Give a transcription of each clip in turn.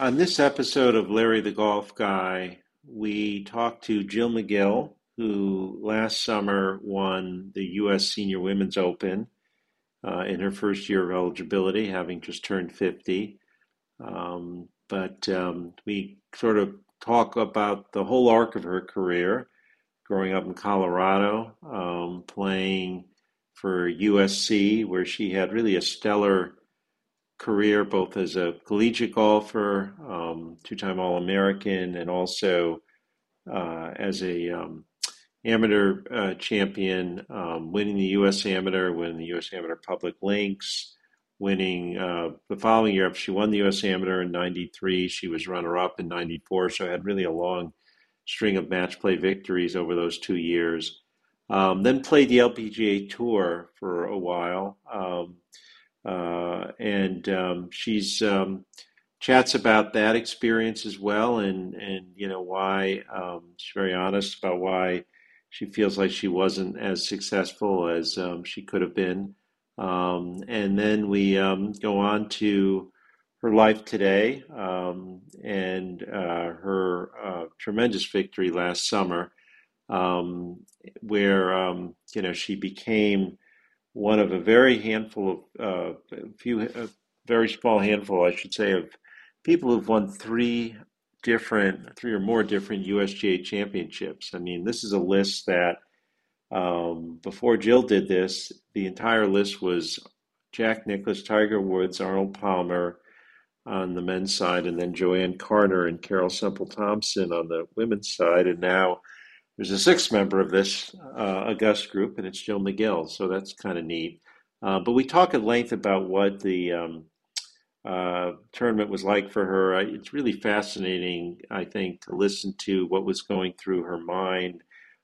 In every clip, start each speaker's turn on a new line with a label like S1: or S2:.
S1: On this episode of Larry the Golf Guy, we talked to Jill McGill, who last summer won the U.S. Senior Women's Open uh, in her first year of eligibility, having just turned 50. Um, but um, we sort of talk about the whole arc of her career, growing up in Colorado, um, playing for USC, where she had really a stellar career both as a collegiate golfer, um, two-time All-American, and also uh, as a um, amateur uh, champion, um, winning the U.S. Amateur, winning the U.S. Amateur Public Links, winning uh, the following year. She won the U.S. Amateur in '93. She was runner-up in '94, so had really a long string of match play victories over those two years. Um, then played the LPGA Tour for a while. Um, uh, and um, she's um, chats about that experience as well, and and you know why um, she's very honest about why she feels like she wasn't as successful as um, she could have been. Um, and then we um, go on to her life today and uh, her uh, tremendous victory last summer, where you know she became one of a very handful of uh, a few a very small handful, I should say, of people who've won three different, three or more different USGA championships. I mean, this is a list that um, before Jill did this, the entire list was Jack Nicklaus, Tiger Woods, Arnold Palmer on the men's side, and then JoAnne Carner and Carol Semple Thompson on the women's side, and now there's a sixth member of this uh, august group, and it's Jill McGill. So that's kind of neat. Uh, but we talk at length about what the um, uh, tournament was like for her. I, it's really fascinating, I think, to listen to what was going through her mind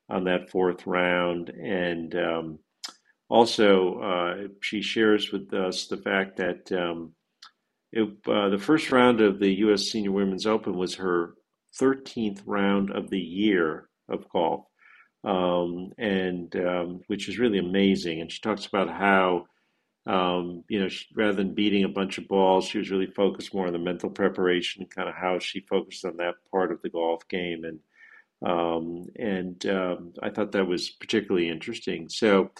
S1: on that fourth round. And um, also, uh, she shares with us the fact that um, it, uh, the first round of the U.S. Senior Women's Open was her 13th round of the year of golf, um, and um, which is really amazing. And she talks about how, um, you know, she, rather than beating a bunch of balls, she was really focused more on the mental preparation, kind of how she focused on that part of the golf game. And um, and um, I thought that was particularly interesting. So.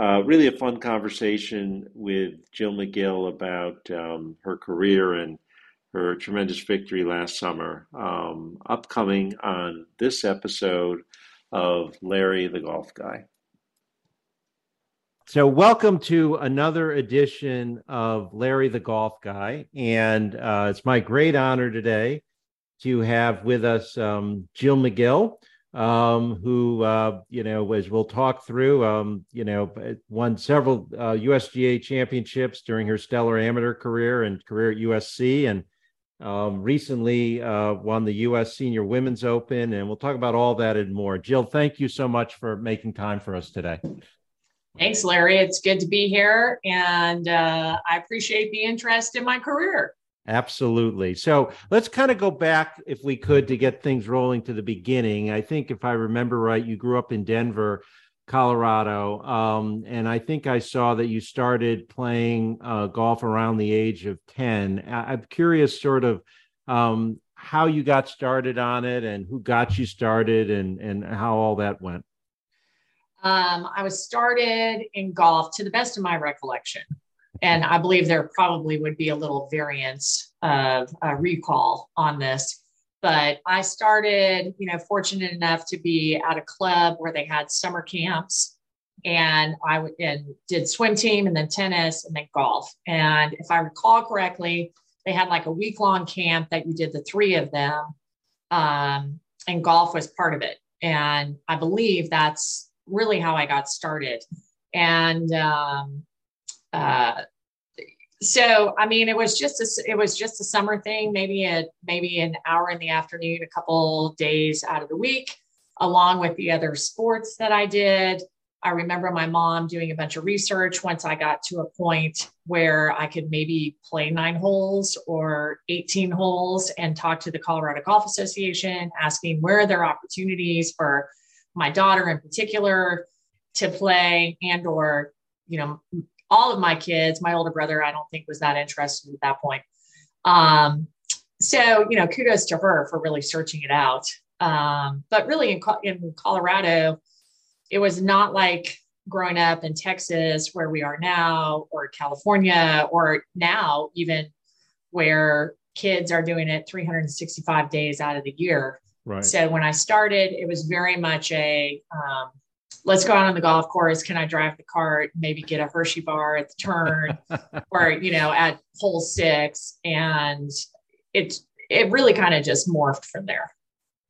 S1: Uh, really a fun conversation with Jill McGill about um, her career and her tremendous victory last summer. Um, upcoming on this episode of Larry the Golf Guy.
S2: So, welcome to another edition of Larry the Golf Guy. And uh, it's my great honor today to have with us um, Jill McGill, um, who, uh, you know, as we'll talk through, um, you know, won several uh, USGA championships during her stellar amateur career and career at USC. And um, recently uh, won the U.S. Senior Women's Open, and we'll talk about all that and more. Jill, thank you so much for making time for us today.
S3: Thanks, Larry. It's good to be here, and uh, I appreciate the interest in my career.
S2: Absolutely. So let's kind of go back, if we could, to get things rolling to the beginning. I think, if I remember right, you grew up in Denver Colorado. Um, and I think I saw that you started playing uh, golf around the age of 10. I- am curious, sort of, um, how you got started on it and who got you started and, and how all that went.
S3: Um, I was started in golf to the best of my recollection. And I believe there probably would be a little variance of uh, recall on this but I started, you know, fortunate enough to be at a club where they had summer camps and I w- and did swim team and then tennis and then golf. And if I recall correctly, they had like a week long camp that you did the three of them. Um, and golf was part of it. And I believe that's really how I got started. And um, uh, so i mean it was just a it was just a summer thing maybe a maybe an hour in the afternoon a couple days out of the week along with the other sports that i did. I remember my mom doing a bunch of research once i got to a point where i could maybe play nine holes or 18 holes and talk to the colorado golf association asking where are there opportunities for my daughter in particular to play and or you know all of my kids. My older brother, I don't think was that interested at that point. Um, so you know, kudos to her for really searching it out. Um, but really, in, in Colorado, it was not like growing up in Texas, where we are now, or California, or now even where kids are doing it 365 days out of the year.
S1: Right.
S3: So when I started, it was very much a um, let's go out on the golf course. Can I drive the cart? Maybe get a Hershey bar at the turn or, you know, at hole six. And it, it really kind of just morphed from there.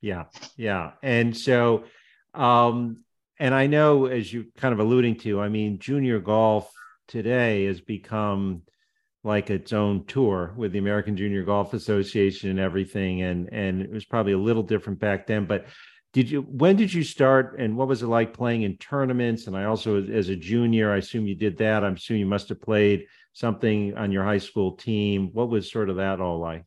S1: Yeah. Yeah. And so, um, and I know as you kind of alluding to, I mean, junior golf today has become like its own tour with the American Junior Golf Association and everything. And and it was probably a little different back then. But did you when did you start and what was it like playing in tournaments? And I also as a junior, I assume you did that. I'm assuming you must have played something on your high school team. What was sort of that all like?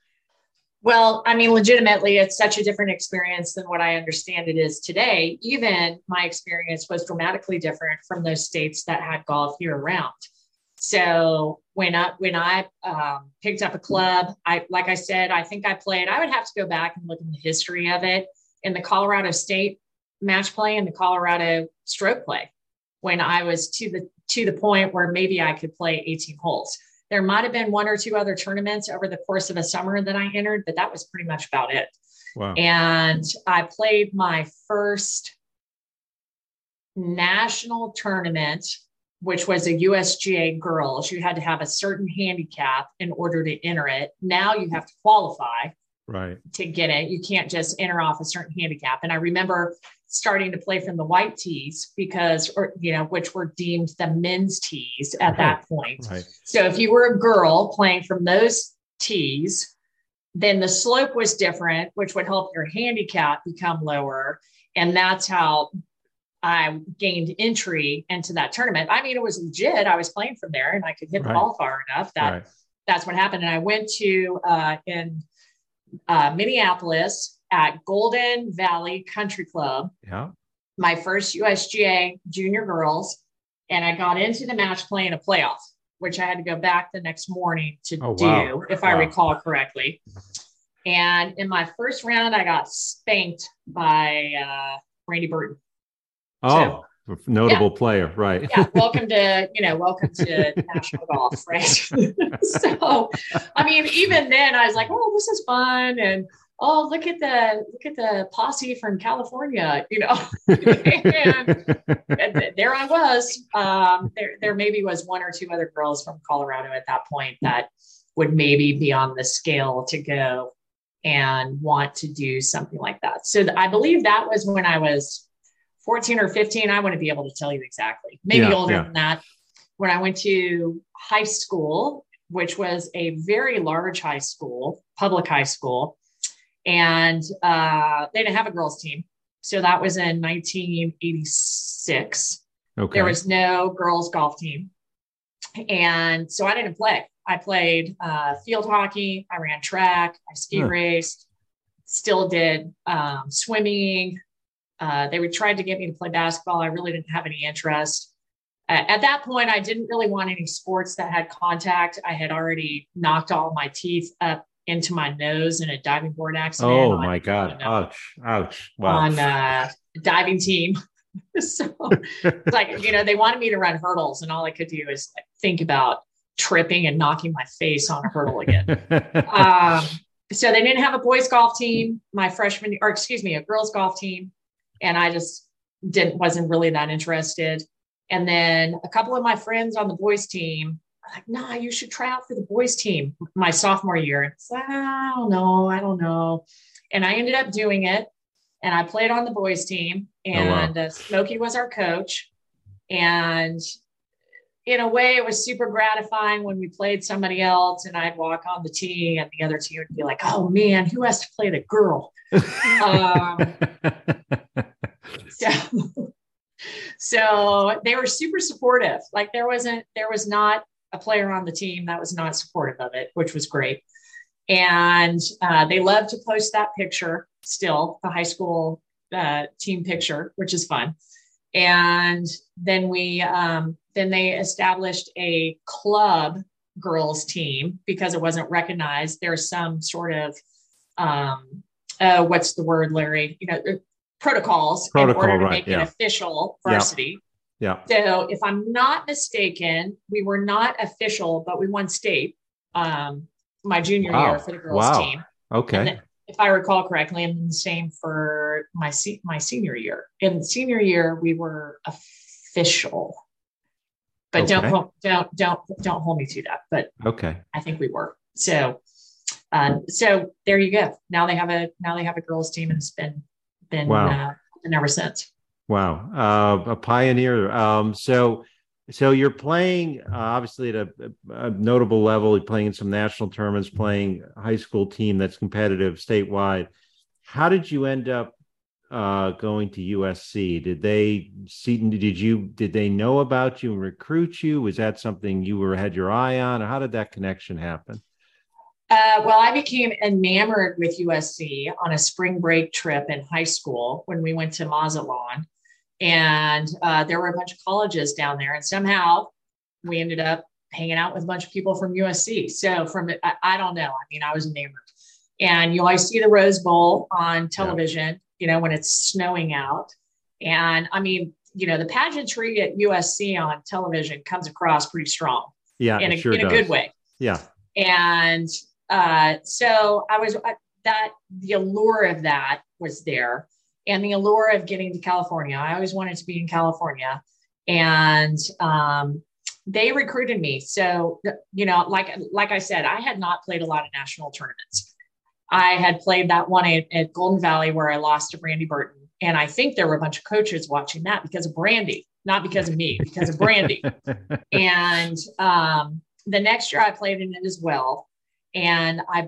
S3: Well, I mean, legitimately, it's such a different experience than what I understand it is today. Even my experience was dramatically different from those states that had golf year round. So when I when I um, picked up a club, I like I said, I think I played. I would have to go back and look in the history of it in the Colorado State match play and the Colorado stroke play when I was to the to the point where maybe I could play 18 holes. There might have been one or two other tournaments over the course of a summer that I entered, but that was pretty much about it. Wow. And I played my first national tournament, which was a USGA girls. You had to have a certain handicap in order to enter it. Now you have to qualify
S1: right
S3: to get it. You can't just enter off a certain handicap. And I remember starting to play from the white tees because, or, you know, which were deemed the men's tees at right. that point. Right. So if you were a girl playing from those tees, then the slope was different, which would help your handicap become lower. And that's how I gained entry into that tournament. I mean, it was legit. I was playing from there and I could hit right. the ball far enough that that's what happened. And I went to uh, in uh, Minneapolis at Golden Valley Country Club.
S1: Yeah.
S3: My first USGA junior girls. And I got into the match play in a playoff, which I had to go back the next morning to oh, do, wow. if wow. I recall correctly. And in my first round, I got spanked by uh, Brandy Burton.
S1: Oh, so, notable yeah. player, right?
S3: yeah. Welcome to, you know, welcome to national golf, right? so, I mean, even then I was like, oh, this is fun. And oh, look at the, look at the posse from California, you know, and, and, there I was. Um, there, there maybe was one or two other girls from Colorado at that point that would maybe be on the scale to go and want to do something like that. So I believe that was when I was 14 or 15. I wouldn't be able to tell you exactly, maybe yeah, older yeah. than that. When I went to high school, which was a very large high school, public high school, and uh, they didn't have a girls' team. So that was in 1986. Okay. There was no girls' golf team. And so I didn't play. I played uh, field hockey, I ran track, I ski huh. raced, still did um, swimming. Uh, they would try to get me to play basketball. I really didn't have any interest. Uh, at that point, I didn't really want any sports that had contact. I had already knocked all my teeth up into my nose in a diving board accident.
S1: Oh on, my god! Ouch! Ouch!
S3: Wow. On uh, a diving team. so it's like you know they wanted me to run hurdles, and all I could do is like, think about tripping and knocking my face on a hurdle again. um, so they didn't have a boys golf team my freshman, or excuse me, a girls golf team, and I just didn't wasn't really that interested. And then a couple of my friends on the boys team like, nah, you should try out for the boys team my sophomore year. Like, I don't know, I don't know. And I ended up doing it. And I played on the boys team, and oh, wow. uh, Smokey was our coach. And in a way, it was super gratifying when we played somebody else, and I'd walk on the tee, and the other team would be like, "Oh man, who has to play the girl?" Um, so, so they were super supportive. Like there wasn't, there was not a player on the team that was not supportive of it, which was great. And uh, they love to post that picture still, the high school uh, team picture, which is fun. And then we, um, then they established a club girls team because it wasn't recognized. There's some sort of um, uh, what's the word, Larry? You know, uh, protocols
S1: Protocol,
S3: in order to
S1: right,
S3: make
S1: yeah.
S3: it official varsity.
S1: Yeah.
S3: So if I'm not mistaken, we were not official, but we won state um, my junior
S1: Wow.
S3: year for the girls
S1: Wow.
S3: team.
S1: Okay.
S3: If I recall correctly, and then the same for my se- my senior year. In senior year, we were official, but don't don't don't don't hold me to that. But
S1: Okay.
S3: I think we were. So, uh, so there you go. Now they have a now they have a girls team, and it's been been
S1: Wow.
S3: uh, been ever since.
S1: Wow, uh, a pioneer. Um, so, so you're playing uh, obviously at a, a notable level. You're playing in some national tournaments, playing high school team that's competitive statewide. How did you end up uh, going to USC? Did they see? Did you? Did they know about you and recruit you? Was that something you were had your eye on? Or how did that connection happen?
S3: Uh, well, I became enamored with USC on a spring break trip in high school when we went to Mazatlan. And uh, there were a bunch of colleges down there. And somehow we ended up hanging out with a bunch of people from USC. So, from I, I don't know. I mean, I was enamored. And you always see the Rose Bowl on television, you know, when it's snowing out. And I mean, you know, the pageantry at USC on television comes across pretty strong
S1: Yeah,
S3: in, a,
S1: sure
S3: in a good way
S1: Yeah,
S3: and uh, so I was I, that the allure of that was there, and the allure of getting to California. I always wanted to be in California, and um, they recruited me. So you know, like like I said, I had not played a lot of national tournaments. I had played that one at, at Golden Valley where I lost to Brandy Burton, and I think there were a bunch of coaches watching that because of Brandy, not because of me, because of Brandy and um, the next year I played in it as well. And I,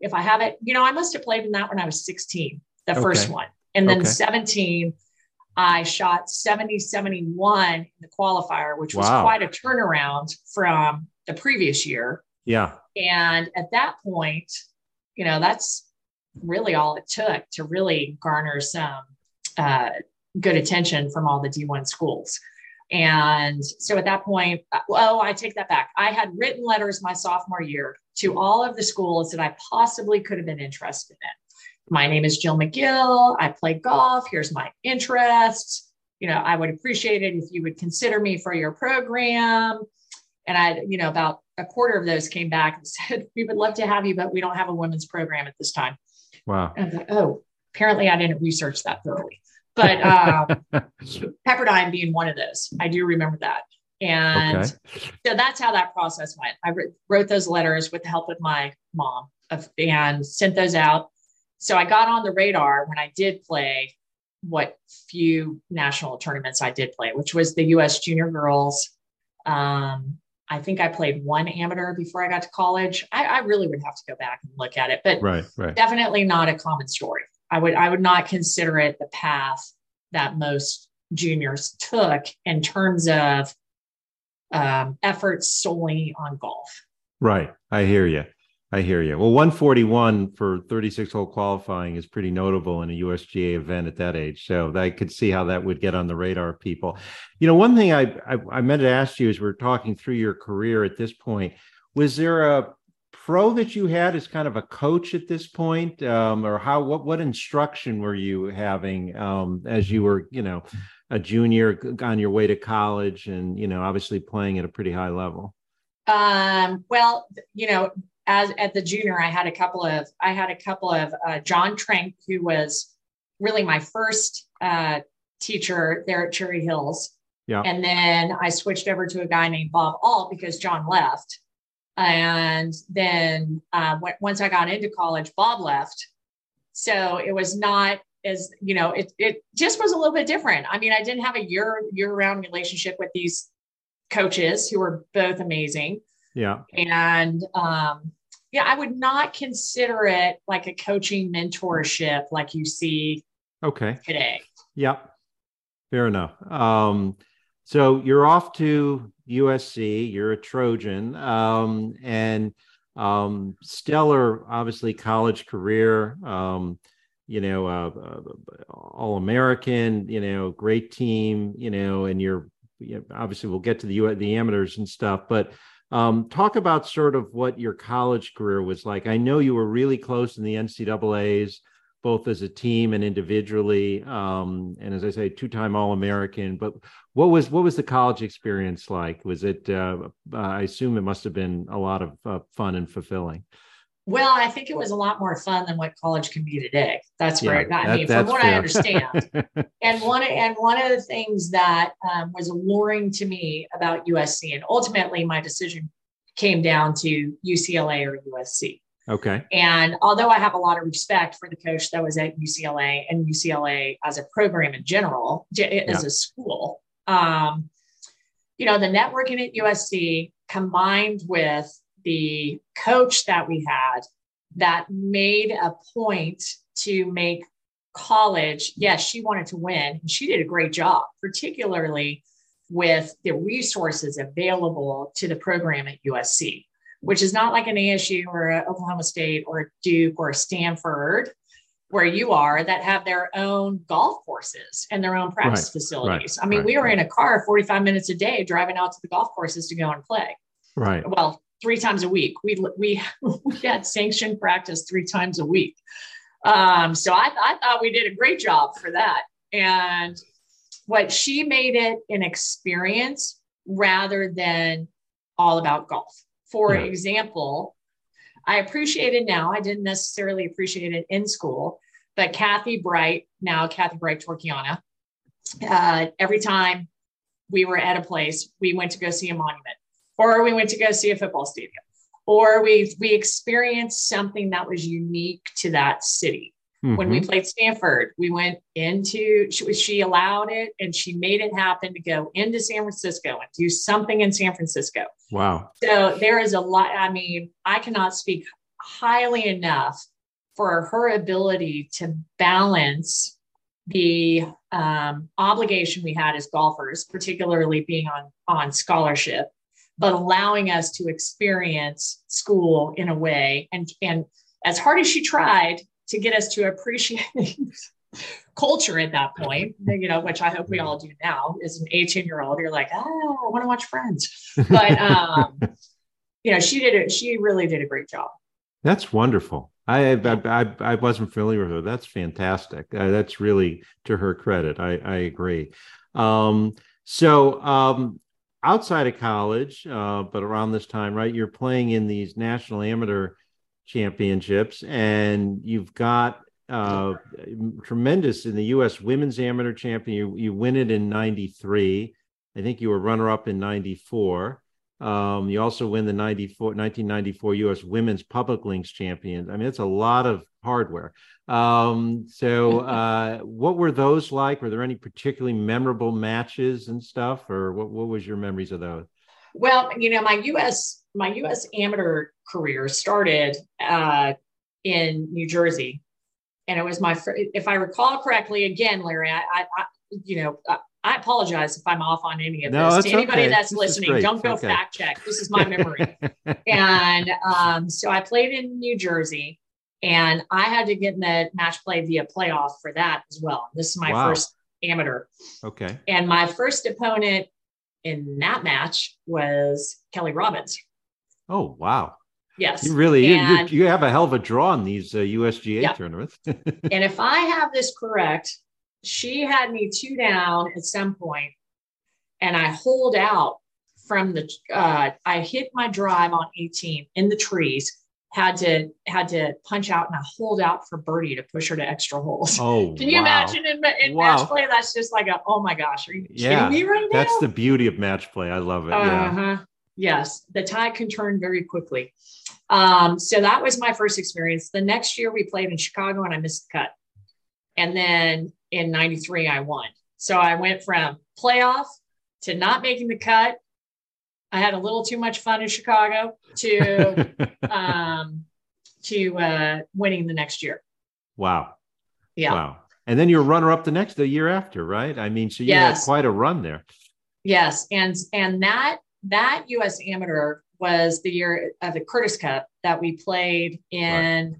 S3: if I have it, you know, I must have played in that when I was 16, the first one. And then
S1: Okay.
S3: 17, I shot 70 71 in the qualifier, which was
S1: Wow.
S3: quite a turnaround from the previous year.
S1: yeah,
S3: And at that point, you know, that's really all it took to really garner some uh, good attention from all the D1 schools. And so at that point, oh, I take that back. I had written letters my sophomore year to all of the schools that I possibly could have been interested in. My name is Jill McGill. I play golf. Here's my interests. You know, I would appreciate it if you would consider me for your program. And I, you know, about a quarter of those came back and said, We would love to have you, but we don't have a women's program at this time.
S1: wow.
S3: And I was like, Oh, apparently I didn't research that thoroughly. But um, Pepperdine being one of those, I do remember that. And
S1: Okay.
S3: so that's how that process went. I wr- wrote those letters with the help of my mom of, and sent those out. So I got on the radar when I did play what few national tournaments I did play, which was the US Junior Girls. Um, I think I played one amateur before I got to college. I, I really would have to go back and look at it, but
S1: Right, right.
S3: definitely not a common story. I would I would not consider it the path that most juniors took in terms of um, efforts solely on golf.
S1: Right. I hear you. I hear you. Well, 141 for 36 hole qualifying is pretty notable in a USGA event at that age. So I could see how that would get on the radar of people. You know, one thing I, I, I meant to ask you as we're talking through your career at this point, was there a pro that you had as kind of a coach at this point? Um, or how, what, what instruction were you having um, as you were, you know, a junior on your way to college and, you know, obviously playing at a pretty high level?
S3: Um, well, you know, as at the junior, I had a couple of I had a couple of uh, John Trank, who was really my first uh, teacher there at Cherry Hills.
S1: Yeah.
S3: And then I switched over to a guy named Bob Alt because John left. And then uh, once I got into college, Bob left. So it was not as, you know, it, it just was a little bit different. I mean, I didn't have a year year round relationship with these coaches who were both amazing.
S1: Yeah.
S3: And um, yeah, I would not consider it like a coaching mentorship like you see
S1: Okay.
S3: today.
S1: Yep. Fair enough. Um, so you're off to USC. You're a Trojan, um, and um, stellar, obviously, college career. Um, you know, uh, uh, all American. You know, great team. You know, and you're you know, obviously we'll get to the the amateurs and stuff, but Um, talk about sort of what your college career was like. I know you were really close in the NCAA's, both as a team and individually. Um, and as I say, two-time All-American. But what was what was the college experience like? Was it? Uh, I assume it must have been a lot of uh, fun and fulfilling.
S3: Well, I think it was a lot more fun than what college can be today. That's yeah, where I
S1: that,
S3: mean, from what fair. I understand. and one and one of the things that um, was alluring to me about USC, and ultimately my decision came down to UCLA or USC.
S1: Okay.
S3: And although I have a lot of respect for the coach that was at UCLA and UCLA as a program in general, as yeah. a school, um, you know, the networking at USC combined with the coach that we had that made a point to make college, yes, she wanted to win. And she did a great job, particularly with the resources available to the program at USC, which is not like an ASU or a Oklahoma State or Duke or Stanford where you are that have their own golf courses and their own practice right, facilities. Right, I mean, right, we were in a car 45 minutes a day driving out to the golf courses to go and play.
S1: Right.
S3: Well, three times a week. We we we had sanctioned practice three times a week. Um, so I, I thought we did a great job for that. And what she made it an experience rather than all about golf. For yeah. example, I appreciate it now. I didn't necessarily appreciate it in school, but Kathy Bright, now Kathy Bright Torchiana, uh, every time we were at a place, we went to go see a monument or we went to go see a football stadium, or we we experienced something that was unique to that city. Mm-hmm. When we mm-hmm. played Stanford, we went into she, she allowed it and she made it happen to go into San Francisco and do something in San Francisco.
S1: Wow.
S3: So there is a lot. I mean, I cannot speak highly enough for her ability to balance the um, obligation we had as golfers, particularly being on on scholarship, but allowing us to experience school in a way and and as hard as she tried to get us to appreciate culture at that point you know which i hope we all do now as an 18 year old you're like oh i want to watch friends but um you know she did it she really did a great job
S1: that's wonderful I, I I, I wasn't familiar with her. That's fantastic. Uh, that's really to her credit. I I agree. Um, so um, outside of college, uh, but around this time, right? You're playing in these national amateur championships, and you've got uh, tremendous in the U.S. Women's Amateur Champion. You, you win it in '93. I think you were runner up in '94. Um, you also win the 94, 1994 U.S. Women's Public Links Champion. I mean, it's a lot of hardware. Um, so, uh, what were those like? Were there any particularly memorable matches and stuff, or what, what was your memories of those?
S3: Well, you know, my U.S. my U.S. amateur career started uh, in New Jersey, and it was my if I recall correctly. Again, Larry, I, I, I you know, I, I, apologize if I'm off on any of
S1: no,
S3: this. To anybody
S1: okay.
S3: that's
S1: this
S3: listening, don't go okay. fact check. This is my memory. and um, so I played in New Jersey and I had to get in the match play via playoff for that as well. This is my wow. first amateur.
S1: Okay.
S3: And my first opponent in that match was Kelly Robbins.
S1: Oh, wow.
S3: Yes.
S1: You really and, you, you, have a hell of a draw in these uh, USGA yeah. tournaments.
S3: and if I have this correct, she had me two down at some point and I hold out from the uh, I hit my drive on 18 in the trees had to had to punch out and I hold out for birdie to push her to extra holes.
S1: Oh,
S3: can you
S1: wow.
S3: imagine in, in wow. match play? That's just like a oh my gosh, are you yeah, kidding me right
S1: now? That's the beauty of match play. I love it.
S3: Uh-huh. Yeah. Yes, the tide can turn very quickly. Um, so that was my first experience. The next year we played in Chicago and I missed the cut, and then in '93 I won. So I went from playoff to not making the cut I had a little too much fun in Chicago to um, to uh, winning the next year.
S1: Wow.
S3: Yeah.
S1: Wow. And then you're runner up the next the year after, right? I mean, so you yes. had quite a run there.
S3: Yes, and and that that U.S. Amateur was the year of the Curtis Cup that we played in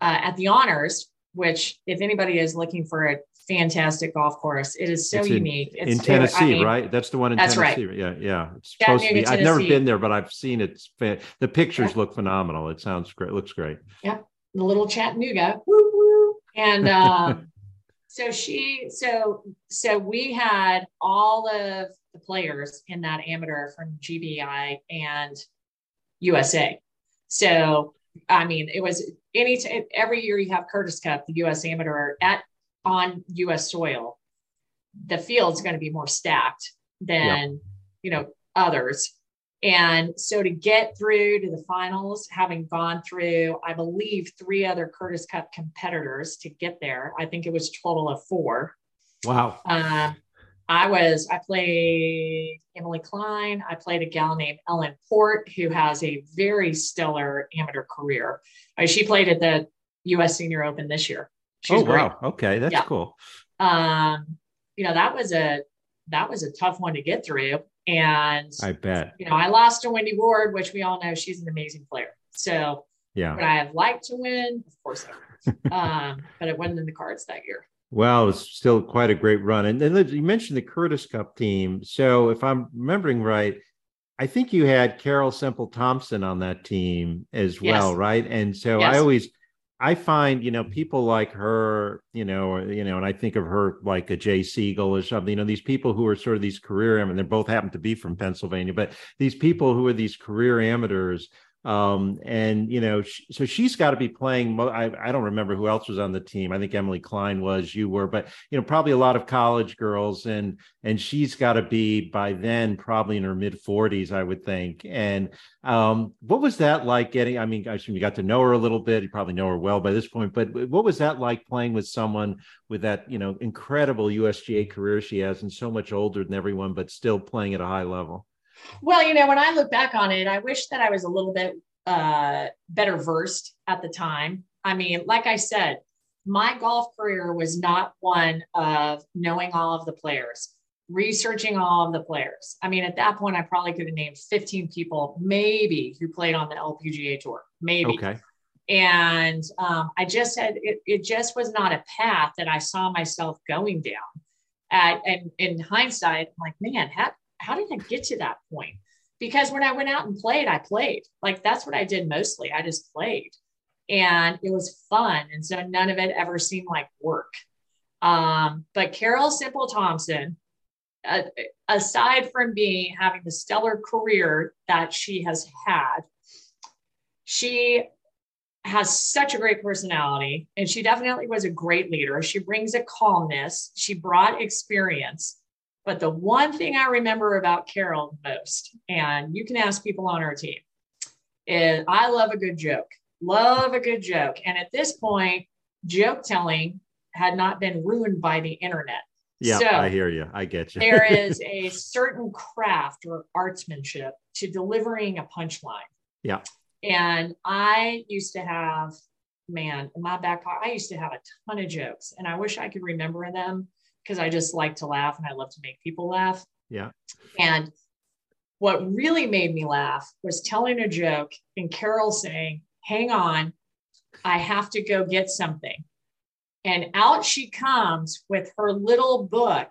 S3: right. uh, at the Honors. Which, if anybody is looking for a fantastic golf course. It is so
S1: It's in-
S3: unique. It's
S1: in Tennessee,
S3: I mean,
S1: right? That's the one in
S3: That's right.
S1: Tennessee. Yeah, yeah. It's supposed to be. I've never been there, but I've seen it. The pictures look phenomenal. It sounds great. Looks great. Yep.
S3: The little Chattanooga. Woo, woo. And um, so she, so so we had all of the players in that amateur from GBI and USA. So I mean, it was any t- every year you have Curtis Cup, the U.S. Amateur at on U.S. soil. The field's going to be more stacked than you know others. And so to get through to the finals, having gone through, I believe, three other Curtis Cup competitors to get there, I think it was a total of four.
S1: Wow.
S3: Um, I was, I played Emily Klein. I played a gal named Ellen Port, who has a very stellar amateur career. Uh, she played at the U.S. Senior Open this year. She's
S1: oh
S3: great.
S1: wow. Okay, that's
S3: Yeah.
S1: cool.
S3: Um, you know, that was a that was a tough one to get through. And
S1: I bet.
S3: you know, I lost to Wendy Ward, which we all know she's an amazing player. So
S1: Yeah.
S3: would I have liked to win? Of course um, but it wasn't in the cards that year.
S1: Well, it's still quite a great run. And then you mentioned the Curtis Cup team. So if I'm remembering right, I think you had Carol Semple Thompson on that team as well, right? And so
S3: Yes.
S1: I always I find, you know, people like her, you know, you know, and I think of her like a Jay Sigel or something, you know, these people who are sort of these career, I mean, they both happen to be from Pennsylvania, but these people who are these career amateurs, um, and you know, sh- so she's got to be playing. I, I don't remember who else was on the team. I think Emily Klein was, you were, but you know, probably a lot of college girls, and and she's got to be by then probably in her mid forties, I would think. And um, what was that like getting? I mean, I assume you got to know her a little bit. You probably know her well by this point, but what was that like playing with someone with that you know incredible USGA career she has, and so much older than everyone, but still playing at a high level?
S3: Well, you know, when I look back on it, I wish that I was a little bit uh, better versed at the time. I mean, like I said, my golf career was not one of knowing all of the players, researching all of the players. I mean, at that point, I probably could have named 15 people, maybe, who played on the LPGA tour, maybe.
S1: Okay.
S3: And um, I just had it, it just was not a path that I saw myself going down. At, and in hindsight, I'm like, man, how, how did I get to that point? Because when I went out and played, I played. Like that's what I did mostly. I just played. And it was fun. And so none of it ever seemed like work. Um, but Carol Semple Thompson, uh, aside from being having the stellar career that she has had, she has such a great personality and she definitely was a great leader. She brings a calmness, she brought experience. But the one thing I remember about Carol most, and you can ask people on our team, is I love a good joke. Love a good joke. And at this point, joke telling had not been ruined by the internet.
S1: Yeah,
S3: So-
S1: I hear you. I get you.
S3: there is a certain craft or artsmanship to delivering a punchline.
S1: Yeah.
S3: And I used to have, man, in my back pocket, I used to have a ton of jokes and I wish I could remember them because I just like to laugh and I love to make people laugh.
S1: Yeah.
S3: And what really made me laugh was telling a joke and Carol saying, hang on, I have to go get something. And out she comes with her little book.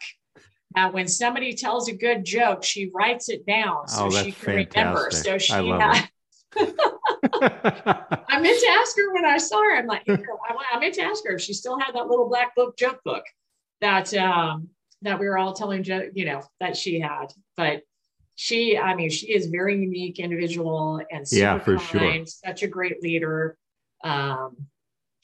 S3: That when somebody tells a good joke, she writes it down so
S1: Oh,
S3: she can remember. So she
S1: I
S3: I meant to ask her when I saw her. I'm like, I meant to ask her if she still had that little black book joke book that um that we were all telling jo- you know that she had. But she, I mean, she is very unique individual and
S1: Yeah, for sure.
S3: such a great leader. Um,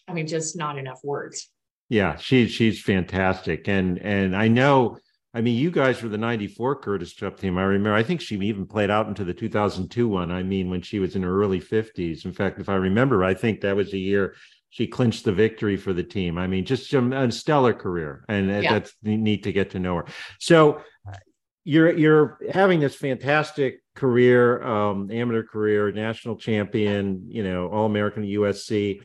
S3: I mean, just not enough words.
S1: Yeah, she she's fantastic, and and I know. I mean, you guys were the '94 Curtis Cup team. I remember. I think she even played out into the 2002 one. I mean, when she was in her early 50s. In fact, if I remember, I think that was the year she clinched the victory for the team. I mean, just some, a stellar career, and
S3: Yeah.
S1: that's neat to get to know her. So, you're you're having this fantastic career, um, amateur career, national champion, you know, All American at USC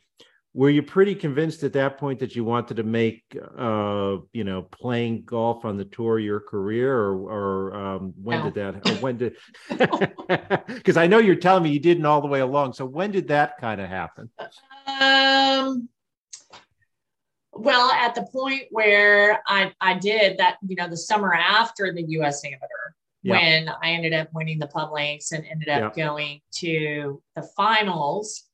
S1: were you pretty convinced at that point that you wanted to make uh you know playing golf on the tour your career or or um when
S3: No.
S1: did that when did because i know you're telling me you didn't all the way along so when did that kind of happen
S3: Um, Well, at the point where I, I did that, you know, the summer after the US Amateur, yeah. when I ended up winning the pub links and ended up yeah. going to the finals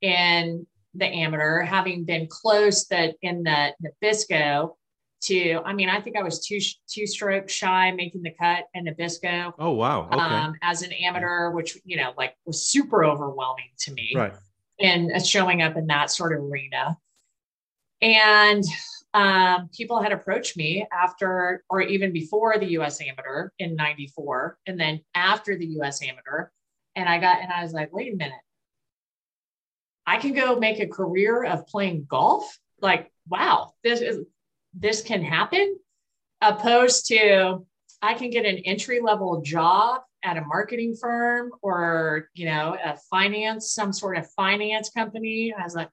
S3: in the amateur, having been close that in the Nabisco to, I mean, I think I was two two strokes shy making the cut in Nabisco.
S1: Oh wow! Okay. Um,
S3: as an amateur, which you know, like was super overwhelming to me.
S1: Right.
S3: And showing up in that sort of arena, and um, people had approached me after or even before the US Amateur in 94 and then after the US Amateur. And I got, and I was like, wait a minute. I can go make a career of playing golf. Like, wow, this is, this can happen opposed to I can get an entry level job at a marketing firm or, you know, a finance, some sort of finance company. I was like,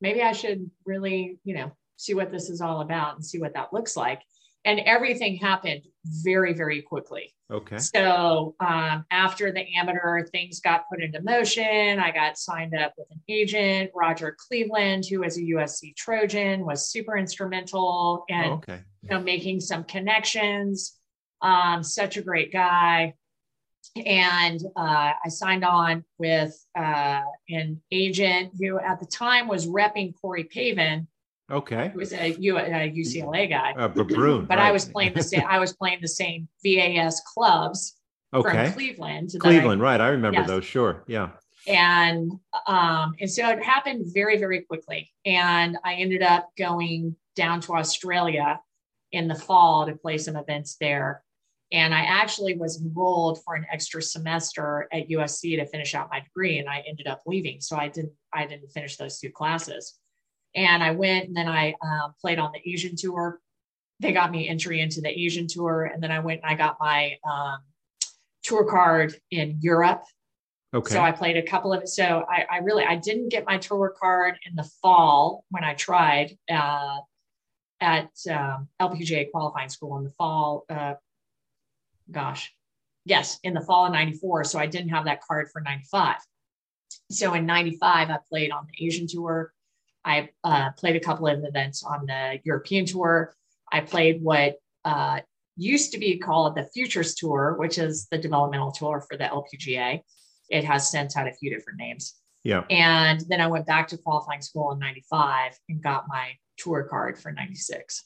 S3: maybe I should really, you know, see what this is all about and see what that looks like. And everything happened very, very quickly.
S1: Okay.
S3: So um, after the amateur, things got put into motion. I got signed up with an agent, Roger Cleveland, who was a USC Trojan, was super instrumental and oh, okay. you know making some connections. Um, such a great guy. And uh, I signed on with uh, an agent who at the time was repping Corey Pavin,
S1: Okay.
S3: He was a, U, a UCLA guy.
S1: Uh, Babroon,
S3: but
S1: right.
S3: I was playing the same. I was playing the same VAS clubs
S1: okay.
S3: from Cleveland.
S1: Cleveland, I, right? I remember yes. those. Sure, yeah.
S3: And um, and so it happened very very quickly, and I ended up going down to Australia in the fall to play some events there. And I actually was enrolled for an extra semester at USC to finish out my degree, and I ended up leaving. So I didn't I didn't finish those two classes. And I went and then I um, played on the Asian tour. They got me entry into the Asian tour. And then I went and I got my um, tour card in Europe.
S1: Okay.
S3: So I played a couple of so I, I really I didn't get my tour card in the fall when I tried uh, at um, LPGA qualifying school in the fall. Uh, gosh, yes, in the fall of '94. So I didn't have that card for '95. So in '95, I played on the Asian tour. I uh, played a couple of events on the European tour. I played what uh, used to be called the Futures Tour, which is the developmental tour for the LPGA. It has since had a few different names.
S1: Yeah.
S3: And then I went back to qualifying school in 95 and got my tour card for 96.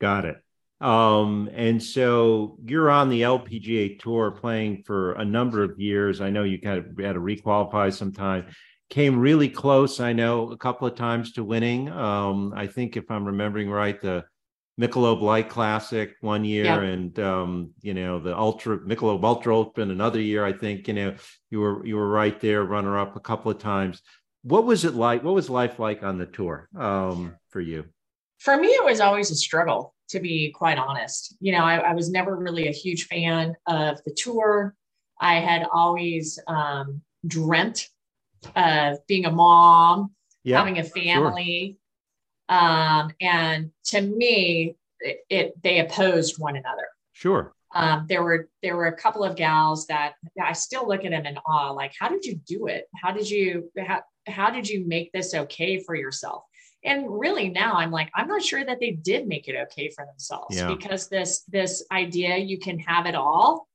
S1: Got it. Um, and so you're on the LPGA tour playing for a number of years. I know you kind of had to requalify sometime came really close. I know a couple of times to winning. Um, I think if I'm remembering right, the Michelob Light Classic one year, yeah. and um, you know the Ultra Michelob Ultra Open another year. I think you know you were you were right there, runner up a couple of times. What was it like? What was life like on the tour um, for you?
S3: For me, it was always a struggle, to be quite honest. You know, I, I was never really a huge fan of the tour. I had always um, dreamt of being a mom, yeah, having a family. Sure. Um, and to me, it, it, they opposed one another.
S1: Sure.
S3: Um, there were there were a couple of gals that I still look at them in awe. Like, how did you do it? How did you how, how did you make this okay for yourself? And really now I'm like, I'm not sure that they did make it okay for themselves yeah. because this this idea you can have it all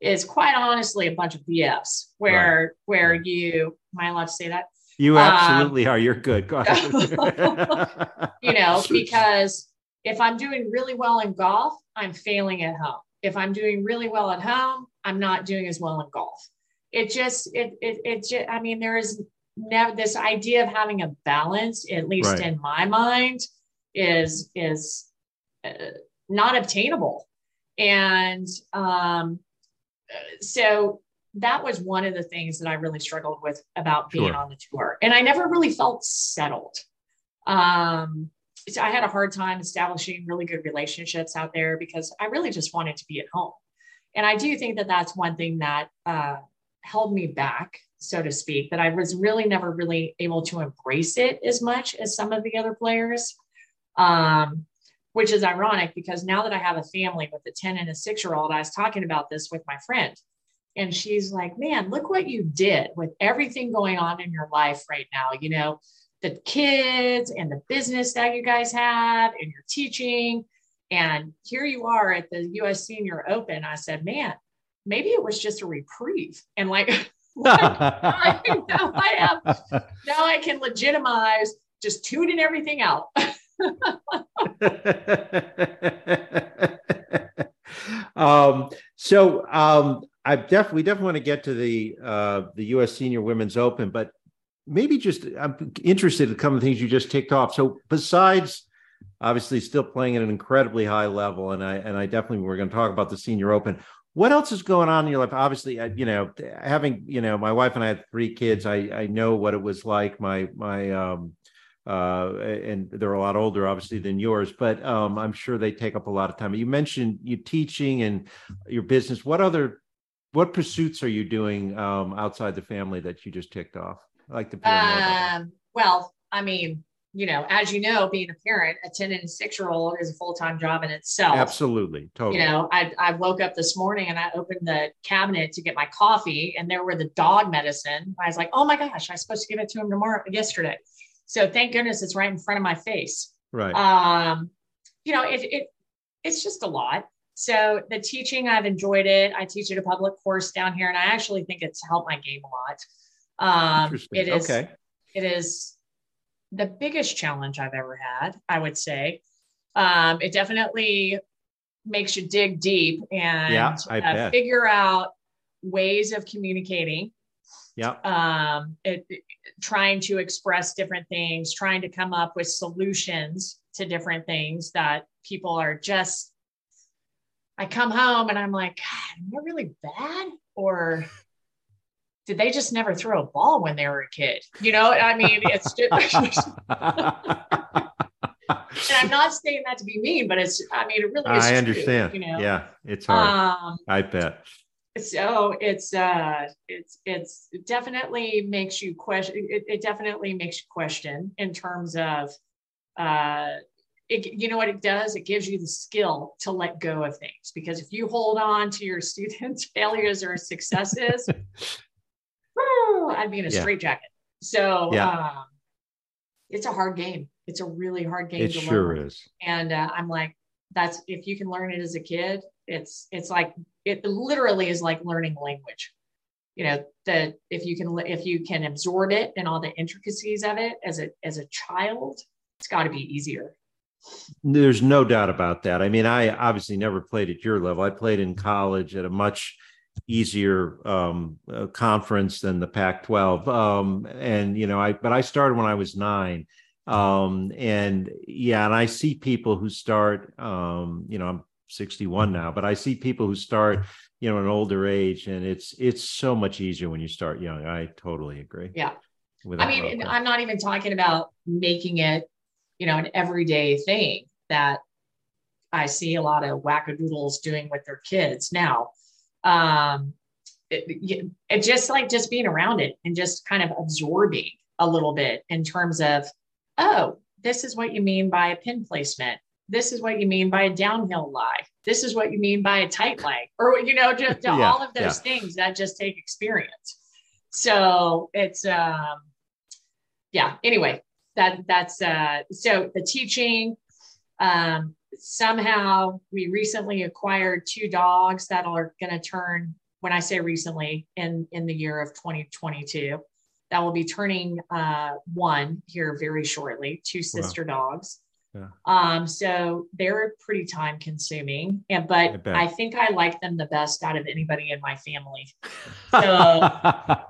S3: is quite honestly a bunch of BS where right. where right. you am I allowed to say that?
S1: You absolutely um, are. You're good. Go
S3: ahead. you know, because if I'm doing really well in golf, I'm failing at home. If I'm doing really well at home, I'm not doing as well in golf. It just it it it just I mean there is never this idea of having a balance, at least right. in my mind, is is uh, not obtainable. And um, so that was one of the things that I really struggled with about being sure. on the tour. And I never really felt settled. Um, so I had a hard time establishing really good relationships out there because I really just wanted to be at home. And I do think that that's one thing that uh, held me back, so to speak, that I was really never really able to embrace it as much as some of the other players. Um, which is ironic because now that I have a family with a 10 and a six year old, I was talking about this with my friend. And she's like, man, look what you did with everything going on in your life right now. You know, the kids and the business that you guys have and your teaching. And here you are at the US Senior Open. I said, man, maybe it was just a reprieve. And like, now I have now I can legitimize just tuning everything out.
S1: um, so um, I definitely we definitely want to get to the uh, the U.S. Senior Women's Open, but maybe just I'm interested in some of the things you just ticked off. So besides obviously still playing at an incredibly high level, and I and I definitely we're going to talk about the Senior Open. What else is going on in your life? Obviously, you know, having you know, my wife and I had three kids. I I know what it was like. My my um, uh, and they're a lot older, obviously, than yours, but um, I'm sure they take up a lot of time. You mentioned you teaching and your business. What other what pursuits are you doing um, outside the family that you just ticked off? I like to.
S3: Um, well, I mean, you know, as you know, being a parent, a 10 and 6 year old is a full time job in itself.
S1: Absolutely. Totally.
S3: You know, I, I woke up this morning and I opened the cabinet to get my coffee and there were the dog medicine. I was like, oh my gosh, I was supposed to give it to him tomorrow, yesterday. So thank goodness it's right in front of my face.
S1: Right.
S3: Um, you know, it, it, it's just a lot. So the teaching, I've enjoyed it. I teach at a public course down here and I actually think it's helped my game a lot. Um, it is, okay. it is the biggest challenge I've ever had, I would say. Um, it definitely makes you dig deep and
S1: yeah,
S3: uh, figure out ways of communicating.
S1: Yeah.
S3: Um, it, it, trying to express different things, trying to come up with solutions to different things that people are just. I come home and I'm like, God, am I really bad? Or did they just never throw a ball when they were a kid? You know, I mean, it's just. and I'm not saying that to be mean, but it's, I mean, it really is.
S1: I understand. True, you know? Yeah, it's hard. Um, I bet.
S3: So it's, uh, it's, it's it definitely makes you question, it, it definitely makes you question in terms of, uh, it, you know what it does? It gives you the skill to let go of things because if you hold on to your students' failures or successes, I'd be in a yeah. straitjacket. So yeah. um, it's a hard game. It's a really hard game.
S1: It sure learn. is.
S3: And uh, I'm like, that's if you can learn it as a kid, it's it's like it literally is like learning language. You know that if you can if you can absorb it and all the intricacies of it as a as a child, it's got to be easier.
S1: There's no doubt about that. I mean, I obviously never played at your level. I played in college at a much easier um, uh, conference than the Pac-12. Um, and you know, I but I started when I was nine, um, and yeah, and I see people who start. Um, you know, I'm 61 now, but I see people who start. You know, an older age, and it's it's so much easier when you start young. I totally agree.
S3: Yeah. I mean, I'm not even talking about making it, you know, an everyday thing that I see a lot of wackadoodles doing with their kids now um, it, it just like just being around it and just kind of absorbing a little bit in terms of, oh, this is what you mean by a pin placement. This is what you mean by a downhill lie. This is what you mean by a tight leg, or you know, just yeah, all of those yeah. things that just take experience. So it's um, yeah. Anyway, that that's uh, so the teaching. Um, somehow we recently acquired two dogs that are going to turn when i say recently in in the year of 2022 that will be turning uh, one here very shortly two sister wow. dogs. Yeah. um so they're pretty time consuming and but I, I, think i like them the best out of anybody in my family. So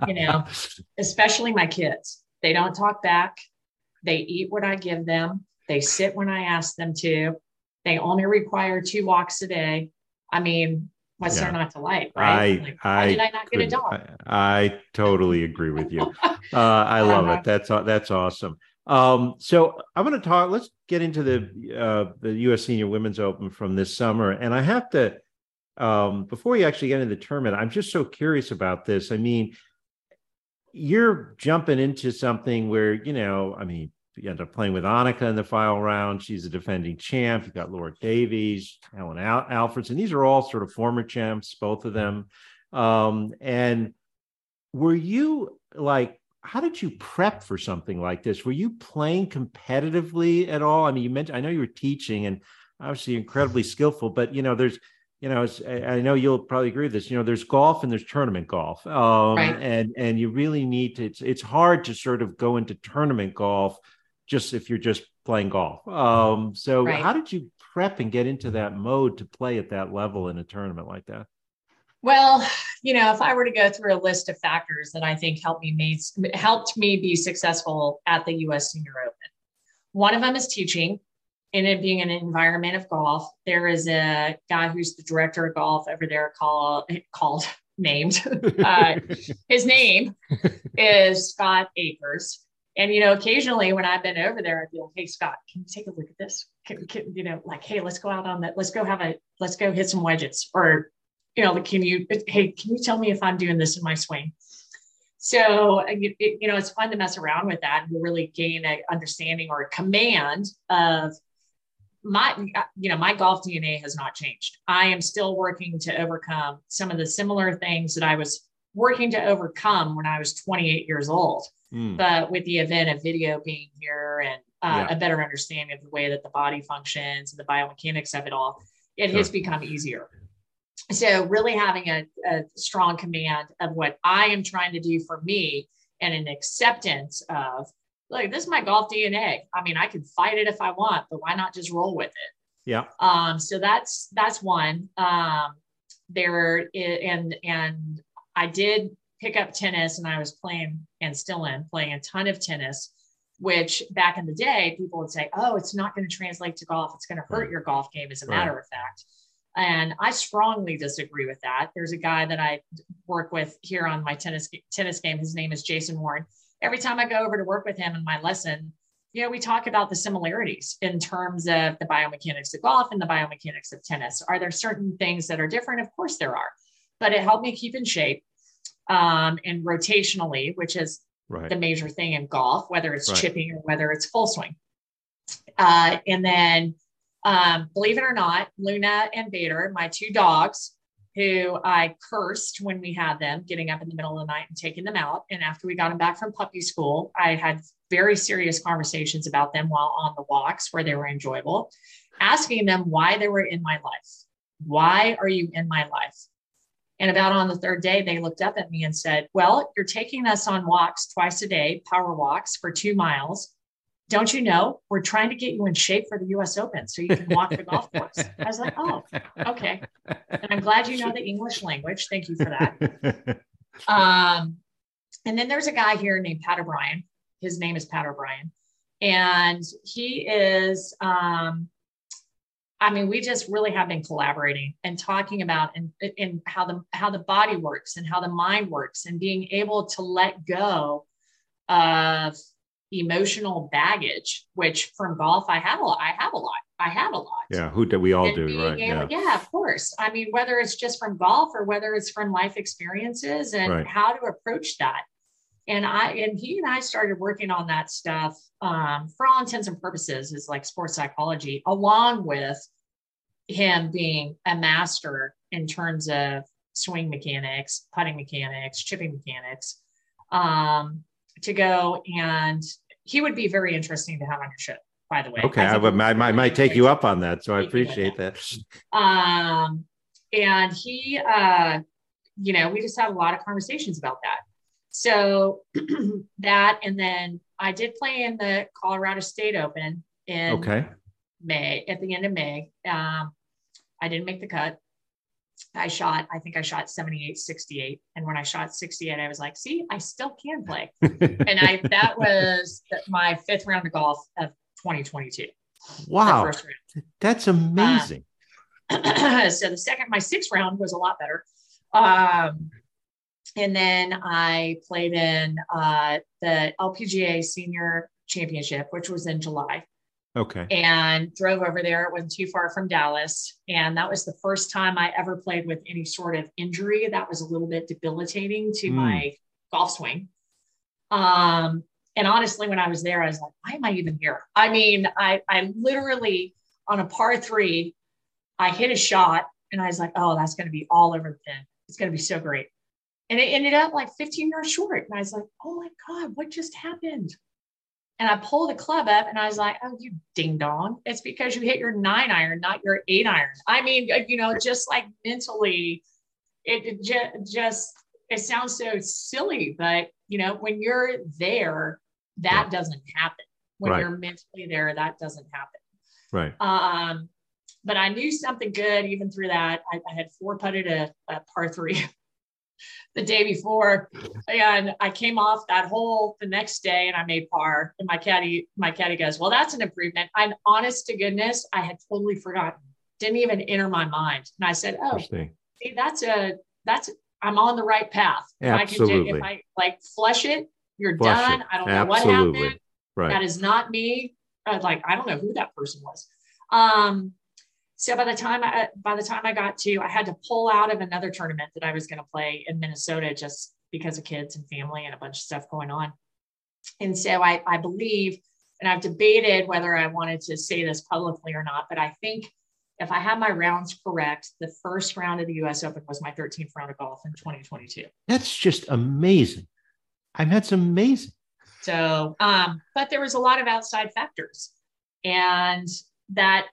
S3: you know especially my kids. They don't talk back. They eat what i give them. They sit when i ask them to they only require two walks a day. I mean, what's yeah. there not to like, right?
S1: I, like, I, did I not get a dog? I, I totally agree with you. uh, I love uh-huh. it. That's that's awesome. Um, so I'm going to talk. Let's get into the uh, the U.S. Senior Women's Open from this summer, and I have to um, before you actually get into the tournament. I'm just so curious about this. I mean, you're jumping into something where you know, I mean, you end up playing with Annika in the final round. She's a defending champ. You've got Laura Davies, Helen Al- Alfredsson. These are all sort of former champs, both of them. Um, and were you like how did you prep for something like this? Were you playing competitively at all? I mean, you mentioned I know you were teaching and obviously incredibly skillful, but you know, there's you know, I know you'll probably agree with this. You know, there's golf and there's tournament golf, um, right. and and you really need to. It's it's hard to sort of go into tournament golf just if you're just playing golf. Um, so, right. how did you prep and get into that mode to play at that level in a tournament like that?
S3: Well, you know, if I were to go through a list of factors that I think helped me made, helped me be successful at the U.S. Senior Open, one of them is teaching. In it being an environment of golf, there is a guy who's the director of golf over there called called named. Uh, his name is Scott Akers. And you know, occasionally when I've been over there, I'd be like, "Hey, Scott, can you take a look at this? Can, can, you know, like, hey, let's go out on that. Let's go have a, let's go hit some wedges, or you know, like, can you, hey, can you tell me if I'm doing this in my swing? So, it, you know, it's fun to mess around with that and really gain an understanding or a command of my, you know, my golf DNA has not changed. I am still working to overcome some of the similar things that I was working to overcome when I was 28 years old. Mm. But with the event of video being here and uh, yeah. a better understanding of the way that the body functions and the biomechanics of it all, it sure. has become easier so really having a, a strong command of what I am trying to do for me and an acceptance of like this is my golf DNA. I mean, I can fight it if I want, but why not just roll with it?
S1: Yeah.
S3: Um, so that's that's one. Um, there and and I did pick up tennis and I was playing and still in playing a ton of tennis, which back in the day people would say, oh, it's not going to translate to golf. It's going to hurt mm. your golf game, as a matter of fact. And I strongly disagree with that. There's a guy that I work with here on my tennis tennis game. His name is Jason Warren. Every time I go over to work with him in my lesson, you know, we talk about the similarities in terms of the biomechanics of golf and the biomechanics of tennis. Are there certain things that are different? Of course there are, but it helped me keep in shape um, and rotationally, which is right. the major thing in golf, whether it's right. chipping or whether it's full swing. Uh, and then um, believe it or not, Luna and Bader, my two dogs, who I cursed when we had them, getting up in the middle of the night and taking them out. And after we got them back from puppy school, I had very serious conversations about them while on the walks where they were enjoyable, asking them why they were in my life. Why are you in my life? And about on the third day, they looked up at me and said, Well, you're taking us on walks twice a day, power walks for two miles don't you know we're trying to get you in shape for the US Open so you can walk the golf course? I was like, oh, okay. And I'm glad you know the English language. Thank you for that. Um, and then there's a guy here named Pat O'Brien. His name is Pat O'Brien. And he is, um, I mean, we just really have been collaborating and talking about and, and how the how the body works and how the mind works and being able to let go of emotional baggage, which from golf I have a lot. I have a lot. I have a lot.
S1: Yeah, who do we all and do, right?
S3: Able, yeah. yeah, of course. I mean, whether it's just from golf or whether it's from life experiences and right. how to approach that. And I and he and I started working on that stuff um, for all intents and purposes is like sports psychology, along with him being a master in terms of swing mechanics, putting mechanics, chipping mechanics. Um, to go and he would be very interesting to have on your show by the way.
S1: Okay i, would, I, I might take you up on that so i appreciate that.
S3: Um and he uh you know we just had a lot of conversations about that so that and then i did play in the colorado state open in
S1: okay
S3: may at the end of may um i didn't make the cut I shot, I think I shot 78, 68. And when I shot 68, I was like, see, I still can play. and I, that was my fifth round of golf of 2022.
S1: Wow. That's amazing.
S3: Um, so the second, my sixth round was a lot better. Um, and then I played in uh, the LPGA Senior Championship, which was in July.
S1: Okay.
S3: And drove over there. It wasn't too far from Dallas. And that was the first time I ever played with any sort of injury that was a little bit debilitating to mm. my golf swing. Um, and honestly, when I was there, I was like, why am I even here? I mean, I, I literally on a par three, I hit a shot and I was like, oh, that's going to be all over the pin. It's going to be so great. And it ended up like 15 yards short. And I was like, oh my God, what just happened? And I pulled the club up and I was like, oh, you ding dong. It's because you hit your nine iron, not your eight iron. I mean, uh, you know, just like mentally, it, it just, just, it sounds so silly, but you know, when you're there, that yeah. doesn't happen. When right. you're mentally there, that doesn't happen.
S1: Right.
S3: Um, but I knew something good even through that. I, I had four putted a, a par three the day before. And I came off that hole the next day and I made par. And my caddy, my caddy goes, Well, that's an improvement. I'm honest to goodness, I had totally forgotten. Didn't even enter my mind. And I said, Oh, see, that's a that's I'm on the right path.
S1: Absolutely.
S3: If I, if I like flush it, you're flush done. It. I don't know Absolutely. what happened. Right. That is not me. I like, I don't know who that person was. Um, so by the time I by the time I got to, I had to pull out of another tournament that I was going to play in Minnesota just because of kids and family and a bunch of stuff going on. And so I, I believe, and I've debated whether I wanted to say this publicly or not, but I think if I have my rounds correct, the first round of the US Open was my 13th round of golf in 2022.
S1: That's just amazing. I mean, that's amazing.
S3: So, um, but there was a lot of outside factors. And that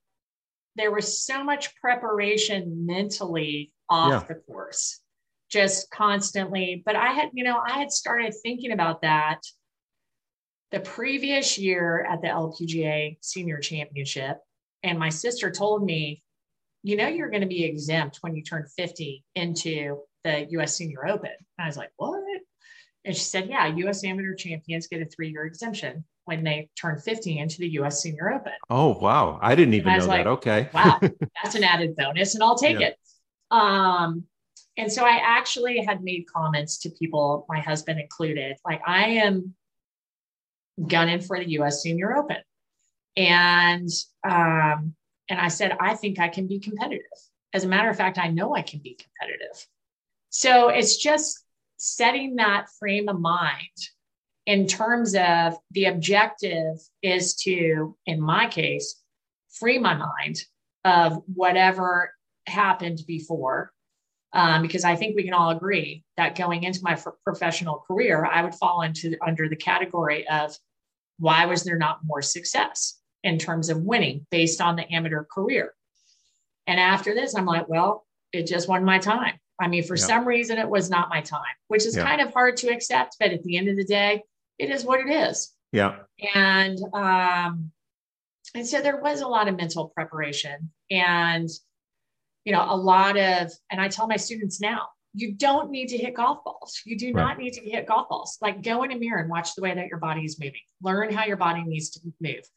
S3: there was so much preparation mentally off yeah. the course, just constantly. But I had, you know, I had started thinking about that the previous year at the LPGA Senior Championship. And my sister told me, you know, you're going to be exempt when you turn 50 into the US Senior Open. And I was like, what? And she said, yeah, US amateur champions get a three year exemption when they turn 50 into the US Senior Open.
S1: Oh, wow. I didn't even I know like, that. Okay.
S3: wow. That's an added bonus, and I'll take yeah. it. Um, and so I actually had made comments to people, my husband included, like, I am gunning for the US Senior Open. And um, and I said, I think I can be competitive. As a matter of fact, I know I can be competitive. So it's just setting that frame of mind in terms of the objective is to, in my case, free my mind of whatever happened before. Um, because I think we can all agree that going into my f- professional career, I would fall into under the category of why was there not more success in terms of winning based on the amateur career. And after this, I'm like, well, it just wasn't my time. I mean, for yeah. some reason, it was not my time, which is yeah. kind of hard to accept. But at the end of the day, it is what it is.
S1: Yeah.
S3: And um, and so there was a lot of mental preparation and you know a lot of and I tell my students now you don't need to hit golf balls. You do right. not need to hit golf balls. Like go in a mirror and watch the way that your body is moving. Learn how your body needs to move.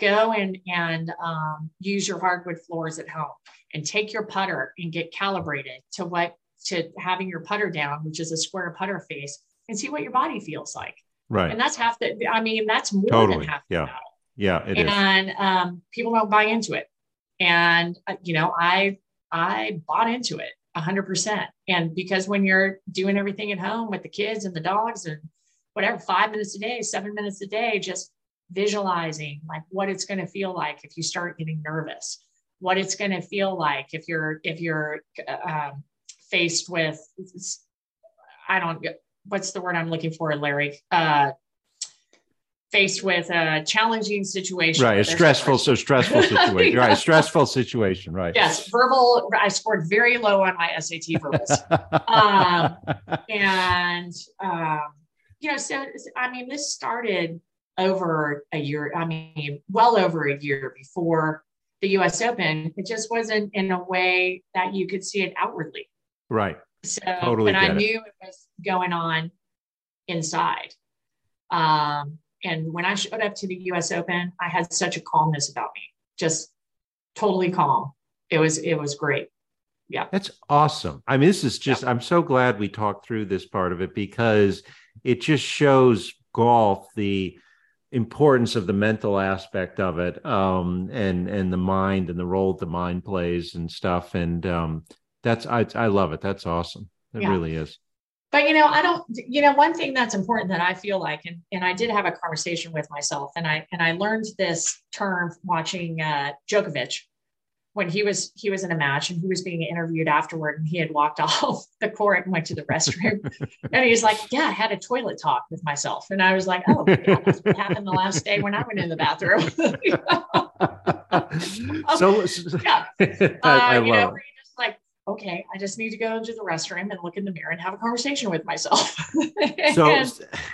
S3: Go and and um, use your hardwood floors at home and take your putter and get calibrated to what to having your putter down, which is a square putter face, and see what your body feels like.
S1: Right.
S3: And that's half the, I mean, that's more totally. than half the
S1: yeah.
S3: battle.
S1: Yeah.
S3: and um, people don't buy into it. And, uh, you know, I, I bought into it a hundred percent. And because when you're doing everything at home with the kids and the dogs and whatever, five minutes a day, seven minutes a day, just visualizing like what it's going to feel like if you start getting nervous, what it's going to feel like if you're, if you're uh, um, faced with, I don't, what's the word I'm looking for, Larry? Uh, faced with a challenging situation.
S1: Right, a stressful, so stressful situation. yeah. Right, stressful situation. Right.
S3: Yes, verbal. I scored very low on my SAT verbals, um, and um, you know, so I mean, this started over a year. I mean, well over a year before the U.S. Open. It just wasn't in a way that you could see it outwardly.
S1: Right.
S3: So, totally but I it. knew it was going on inside. Um, and when I showed up to the US Open, I had such a calmness about me, just totally calm. It was, it was great. Yeah.
S1: That's awesome. I mean, this is just, yeah. I'm so glad we talked through this part of it because it just shows golf the importance of the mental aspect of it um, and and the mind and the role the mind plays and stuff and um, that's I I love it. That's awesome. It yeah. really is.
S3: But you know, I don't. You know, one thing that's important that I feel like, and and I did have a conversation with myself, and I and I learned this term watching uh, Djokovic. when he was he was in a match and he was being interviewed afterward and he had walked off the court and went to the restroom and he was like yeah i had a toilet talk with myself and i was like oh yeah, that's what happened the last day when i went in the bathroom
S1: so
S3: yeah uh, I, I you know, just like okay i just need to go into the restroom and look in the mirror and have a conversation with myself
S1: so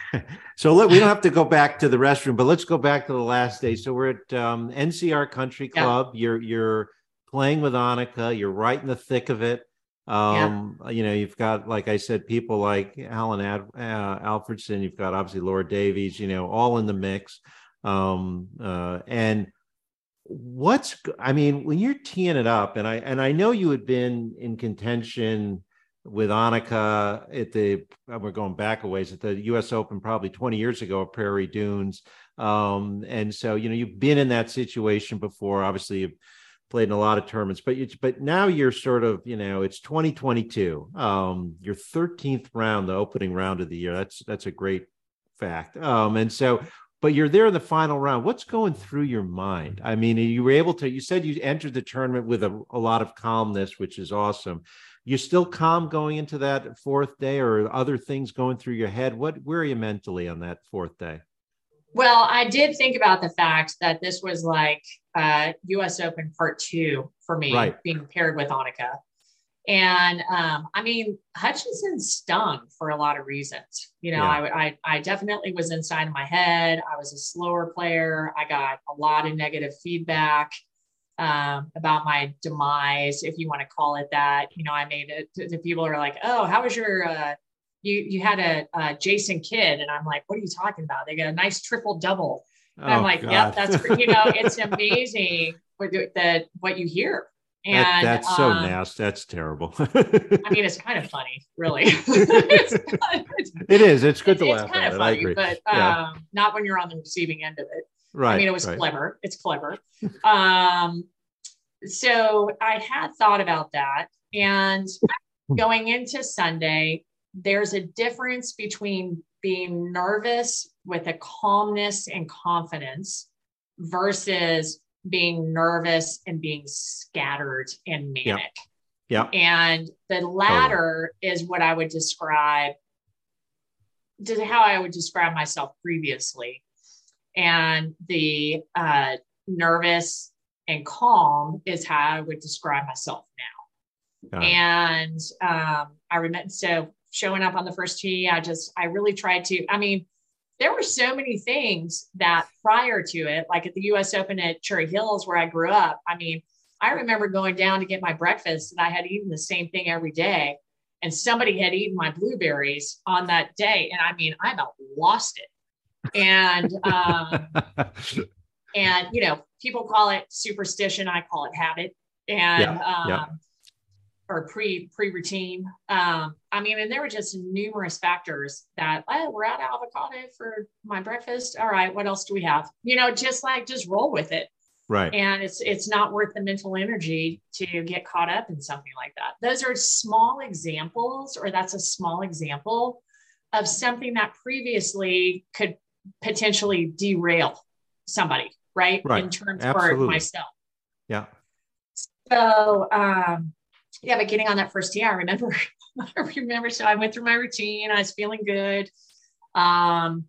S1: so let, we don't have to go back to the restroom but let's go back to the last day so we're at um, ncr country club yeah. you're you're playing with Annika. You're right in the thick of it. Um, yeah. You know, you've got, like I said, people like Alan Ad, uh, Alfredsson. You've got obviously Laura Davies. You know, all in the mix. Um, uh, and what's, I mean, when you're teeing it up, and I and I know you had been in contention with Annika at the we're going back a ways at the U.S. Open probably 20 years ago at Prairie Dunes. Um, and so you know you've been in that situation before. Obviously, you've played in a lot of tournaments, but it's but now you're sort of you know it's 2022. Um, your 13th round, the opening round of the year. That's that's a great fact. Um, and so, but you're there in the final round. What's going through your mind? I mean, you were able to. You said you entered the tournament with a, a lot of calmness, which is awesome. You're still calm going into that fourth day, or other things going through your head? What where are you mentally on that fourth day?
S3: Well, I did think about the fact that this was like uh, U.S. Open Part Two for me, right. being paired with Annika. And um, I mean, Hutchinson stung for a lot of reasons. You know, yeah. I, I, I definitely was inside of my head. I was a slower player. I got a lot of negative feedback um, about my demise, if you want to call it that. You know, I made it. The people are like, "Oh, how was your uh, you you had a, a, Jason Kidd, and I'm like, what are you talking about? They got a nice triple double. Oh, I'm like, God. yep, that's you know, it's amazing what that what you hear. And that,
S1: that's so um, nasty. That's terrible. I
S3: mean, it's kind of funny, really.
S1: it's, it's, it is. It's good to
S3: it's
S1: laugh
S3: kind
S1: at.
S3: Of funny, I agree. But yeah. um, not when you're on the receiving end of it.
S1: Right.
S3: I mean, it was
S1: right.
S3: clever. It's clever. um, so I had thought about that, and going into Sunday, there's a difference between being nervous with a calmness and confidence versus being nervous and being scattered and manic.
S1: Yeah.
S3: And the latter totally. is what I would describe to how I would describe myself previously. And the uh, nervous and calm is how I would describe myself now. And um, I remember, so showing up on the first tee. I just, I really tried to, I mean, there were so many things that prior to it, like at the US Open at Cherry Hills, where I grew up, I mean, I remember going down to get my breakfast and I had eaten the same thing every day. And somebody had eaten my blueberries on that day. And I mean, I about lost it. And, um, and, you know, people call it superstition. I call it habit. And, yeah, um, yeah or pre pre routine. Um, I mean, and there were just numerous factors that oh, we're out of avocado for my breakfast. All right, what else do we have? You know, just like just roll with it.
S1: Right.
S3: And it's it's not worth the mental energy to get caught up in something like that. Those are small examples, or that's a small example of something that previously could potentially derail somebody, right?
S1: Right.
S3: In terms
S1: Absolutely.
S3: for myself.
S1: Yeah.
S3: So um yeah, but getting on that first tee, I remember, I remember. So I went through my routine. I was feeling good. Um,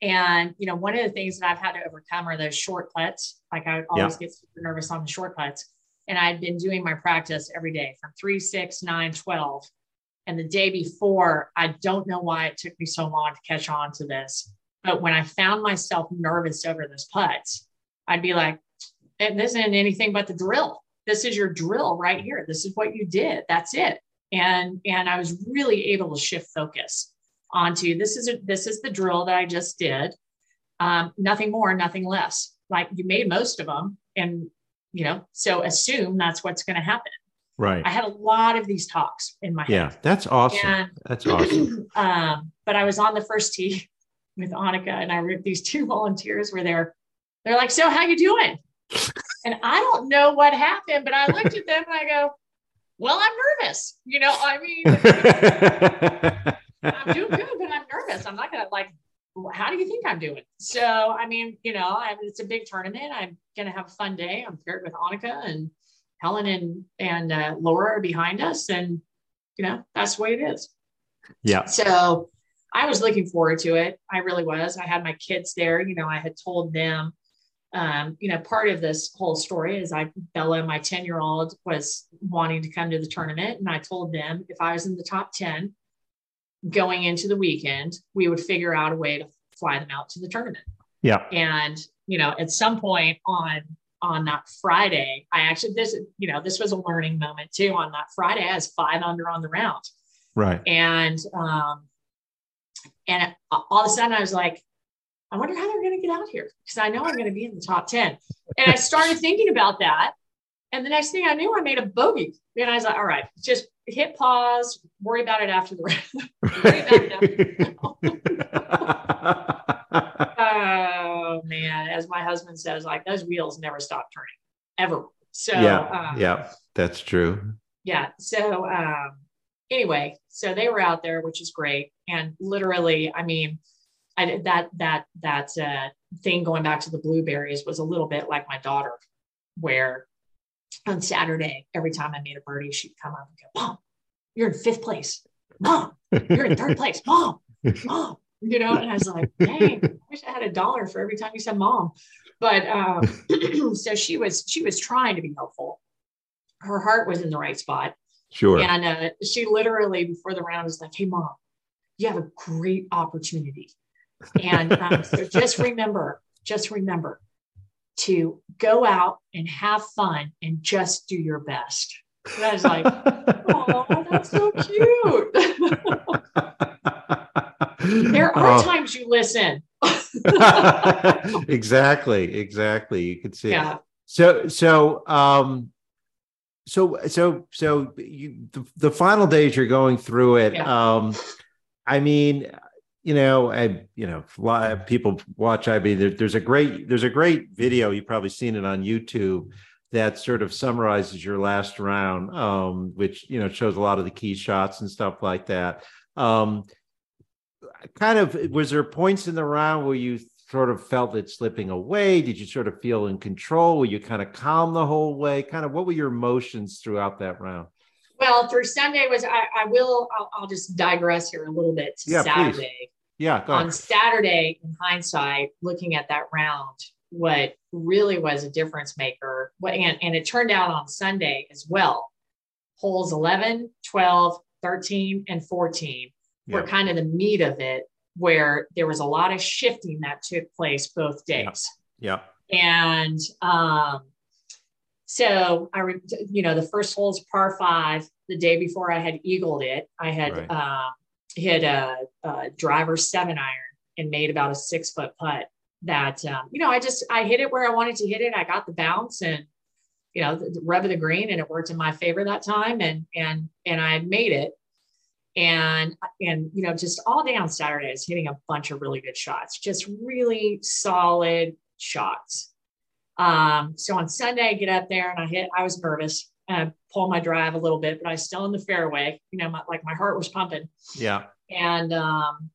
S3: and you know, one of the things that I've had to overcome are those short putts. Like I always yeah. get super nervous on the short putts. And I'd been doing my practice every day from three, six, nine, 12. And the day before, I don't know why it took me so long to catch on to this. But when I found myself nervous over those putts, I'd be like, this isn't anything but the drill this is your drill right here. This is what you did. That's it. And and I was really able to shift focus onto this is a, this is the drill that I just did. Um, nothing more, nothing less. Like you made most of them, and you know, so assume that's what's going to happen.
S1: Right.
S3: I had a lot of these talks in my
S1: yeah,
S3: head.
S1: Yeah, that's awesome. And, that's awesome.
S3: um, but I was on the first tee with Annika, and I these two volunteers were there. They're like, "So how you doing?" And I don't know what happened, but I looked at them and I go, well, I'm nervous. You know, I mean, I'm doing good, but I'm nervous. I'm not going to like, how do you think I'm doing? So, I mean, you know, I, it's a big tournament. I'm going to have a fun day. I'm paired with Annika and Helen and and uh, Laura are behind us, and you know that's the way it is.
S1: Yeah.
S3: So I was looking forward to it. I really was. I had my kids there. You know, I had told them. Um, you know, part of this whole story is I Bella, my ten year old, was wanting to come to the tournament, and I told them if I was in the top ten going into the weekend, we would figure out a way to fly them out to the tournament.
S1: Yeah.
S3: And you know, at some point on on that Friday, I actually this you know this was a learning moment too. On that Friday, I was five under on the round,
S1: Right.
S3: and um, and all of a sudden I was like, I wonder how they're going to get out here because I know I'm going to be in the top ten. And I started thinking about that, and the next thing I knew, I made a bogey, and I was like, all right, just hit pause, worry about it after the round. worry about it after Oh man, as my husband says, like those wheels never stop turning ever. So
S1: yeah.
S3: um,
S1: yeah. That's true.
S3: yeah. So um, anyway, so they were out there, which is great, and literally, I mean, I did that that that uh, thing going back to the blueberries was a little bit like my daughter, where on Saturday, every time I made a birdie, she'd come up and go, "Mom, you're in fifth place. Mom, you're in third place. Mom, mom." You know, and I was like, "Dang, I wish I had a dollar for every time you said mom." But um, so she was she was trying to be helpful. Her heart was in the right spot.
S1: Sure.
S3: And uh, she literally, before the round, was like, Hey, mom, you have a great opportunity. And um, so just remember, just remember to go out and have fun and just do your best. And I was like, Oh, that's so cute. there are
S1: Oh.
S3: times you listen.
S1: exactly. Exactly. You could see.
S3: Yeah.
S1: So so um so so so you the, the final days you're going through it. Um I mean, you know, I you know, a lot of people watch IB. There, there's a great there's a great video. You've probably seen it on YouTube that sort of summarizes your last round, um, which you know shows a lot of the key shots and stuff like that. Um, kind of was there points in the round where you sort of felt it slipping away? Did you sort of feel in control? Were you kind of calm the whole way? Kind of what were your emotions throughout that round?
S3: Well, through Sunday was I, I will I'll, I'll just digress here a little bit to
S1: Yeah, please.
S3: Saturday.
S1: Yeah, go
S3: on
S1: ahead.
S3: Saturday, in hindsight, looking at that round, what really was a difference maker, what, and, and it turned out on Sunday as well. Holes 11, 12, 13, and 14 were
S1: Yeah.
S3: kind of the meat of it, where there was a lot of shifting that took place both days.
S1: Yeah,
S3: And um, so I, re- you know, the first hole is par five. The day before I had eagled it, I had
S1: Right.
S3: uh, hit a, a driver seven iron and made about a six foot putt. That um, you know, I just I hit it where I wanted to hit it. I got the bounce and you know the, the rub of the green, and it worked in my favor that time. And and and I made it. And and you know, just all day on Saturday, I was hitting a bunch of really good shots, just really solid shots. Um, so on Sunday, I get up there and I hit, I was nervous and I pull my drive a little bit, but I was still in the fairway, you know, my, like my heart was pumping.
S1: yeah,
S3: And um,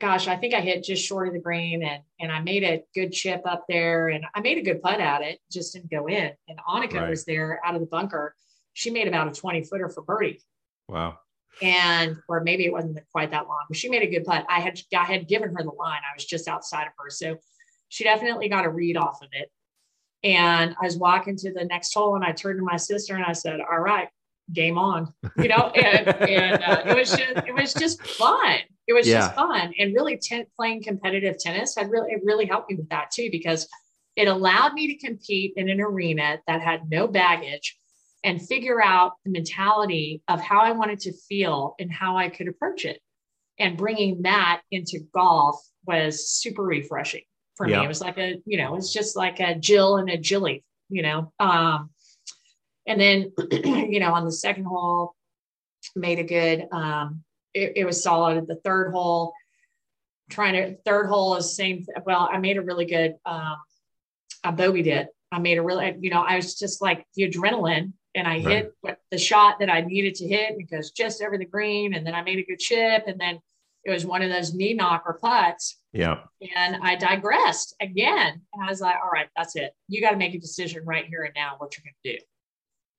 S3: gosh, I think I hit just short of the green and and I made a good chip up there and I made a good putt at it, just didn't go in. And Annika
S1: Right.
S3: was there out of the bunker. She made about a 20 footer for birdie
S1: wow,
S3: and or maybe it wasn't quite that long, but she made a good putt. I had I had given her the line. I was just outside of her, so she definitely got a read off of it. And I was walking to the next hole, and I turned to my sister and I said, "All right, game on," you know. And, and uh, it was just it was just fun. It was
S1: Yeah.
S3: just fun, and really ten, playing competitive tennis had really it really helped me with that too because it allowed me to compete in an arena that had no baggage and figure out the mentality of how I wanted to feel and how I could approach it. And bringing that into golf was super refreshing for
S1: Yeah.
S3: me. It was like a, you know, it's just like a Jill and a Jilly, you know. Um, and then, you know, on the second hole, made a good, um, it, it was solid. At the third hole, trying to, third hole is same. Well, I made a really good, um, I bogeyed it. I made a really, you know, I was just like the adrenaline and I
S1: Right.
S3: hit the shot that I needed to hit goes just over the green. And then I made a good chip. And then it was one of those knee knocker putts.
S1: yeah,
S3: And I digressed again. And I was like, all right, that's it. You got to make a decision right here and now what you're going to do.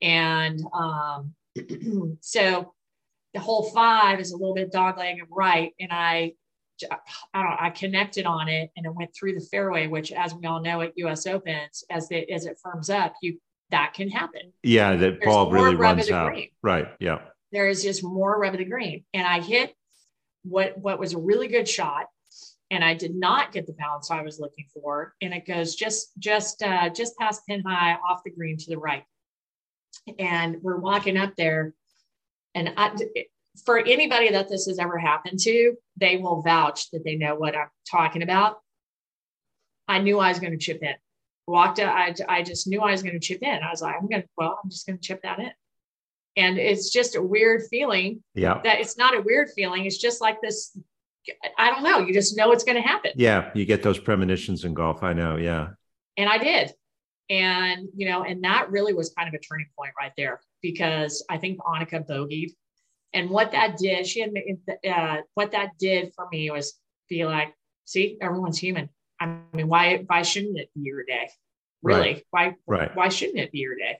S3: And um, so the hole five is a little bit dogleg right. And I, I don't I connected on it and it went through the fairway, which as we all know at US Opens, as the as it firms up, you that can happen.
S1: Yeah, that ball really runs out. Green. Right. Yeah.
S3: There is just more rub of the green. And I hit what what was a really good shot. And I did not get the bounce I was looking for. And it goes just just uh just past pin high off the green to the right. And we're walking up there. And I, for anybody that this has ever happened to, they will vouch that they know what I'm talking about. I knew I was going to chip in. Walked out, I, I just knew I was going to chip in. I was like, I'm going to, well, I'm just going to chip that in. And it's just a weird feeling.
S1: Yeah.
S3: That it's not a weird feeling. It's just like this. I don't know. You just know it's going to happen.
S1: Yeah. You get those premonitions in golf. I know. Yeah.
S3: And I did. And, you know, and that really was kind of a turning point right there because I think Annika bogeyed and what that did, she had uh, what that did for me was be like, see, everyone's human. I mean, why why shouldn't it be your day? Really?
S1: Right.
S3: Why
S1: right.
S3: why shouldn't it be your day?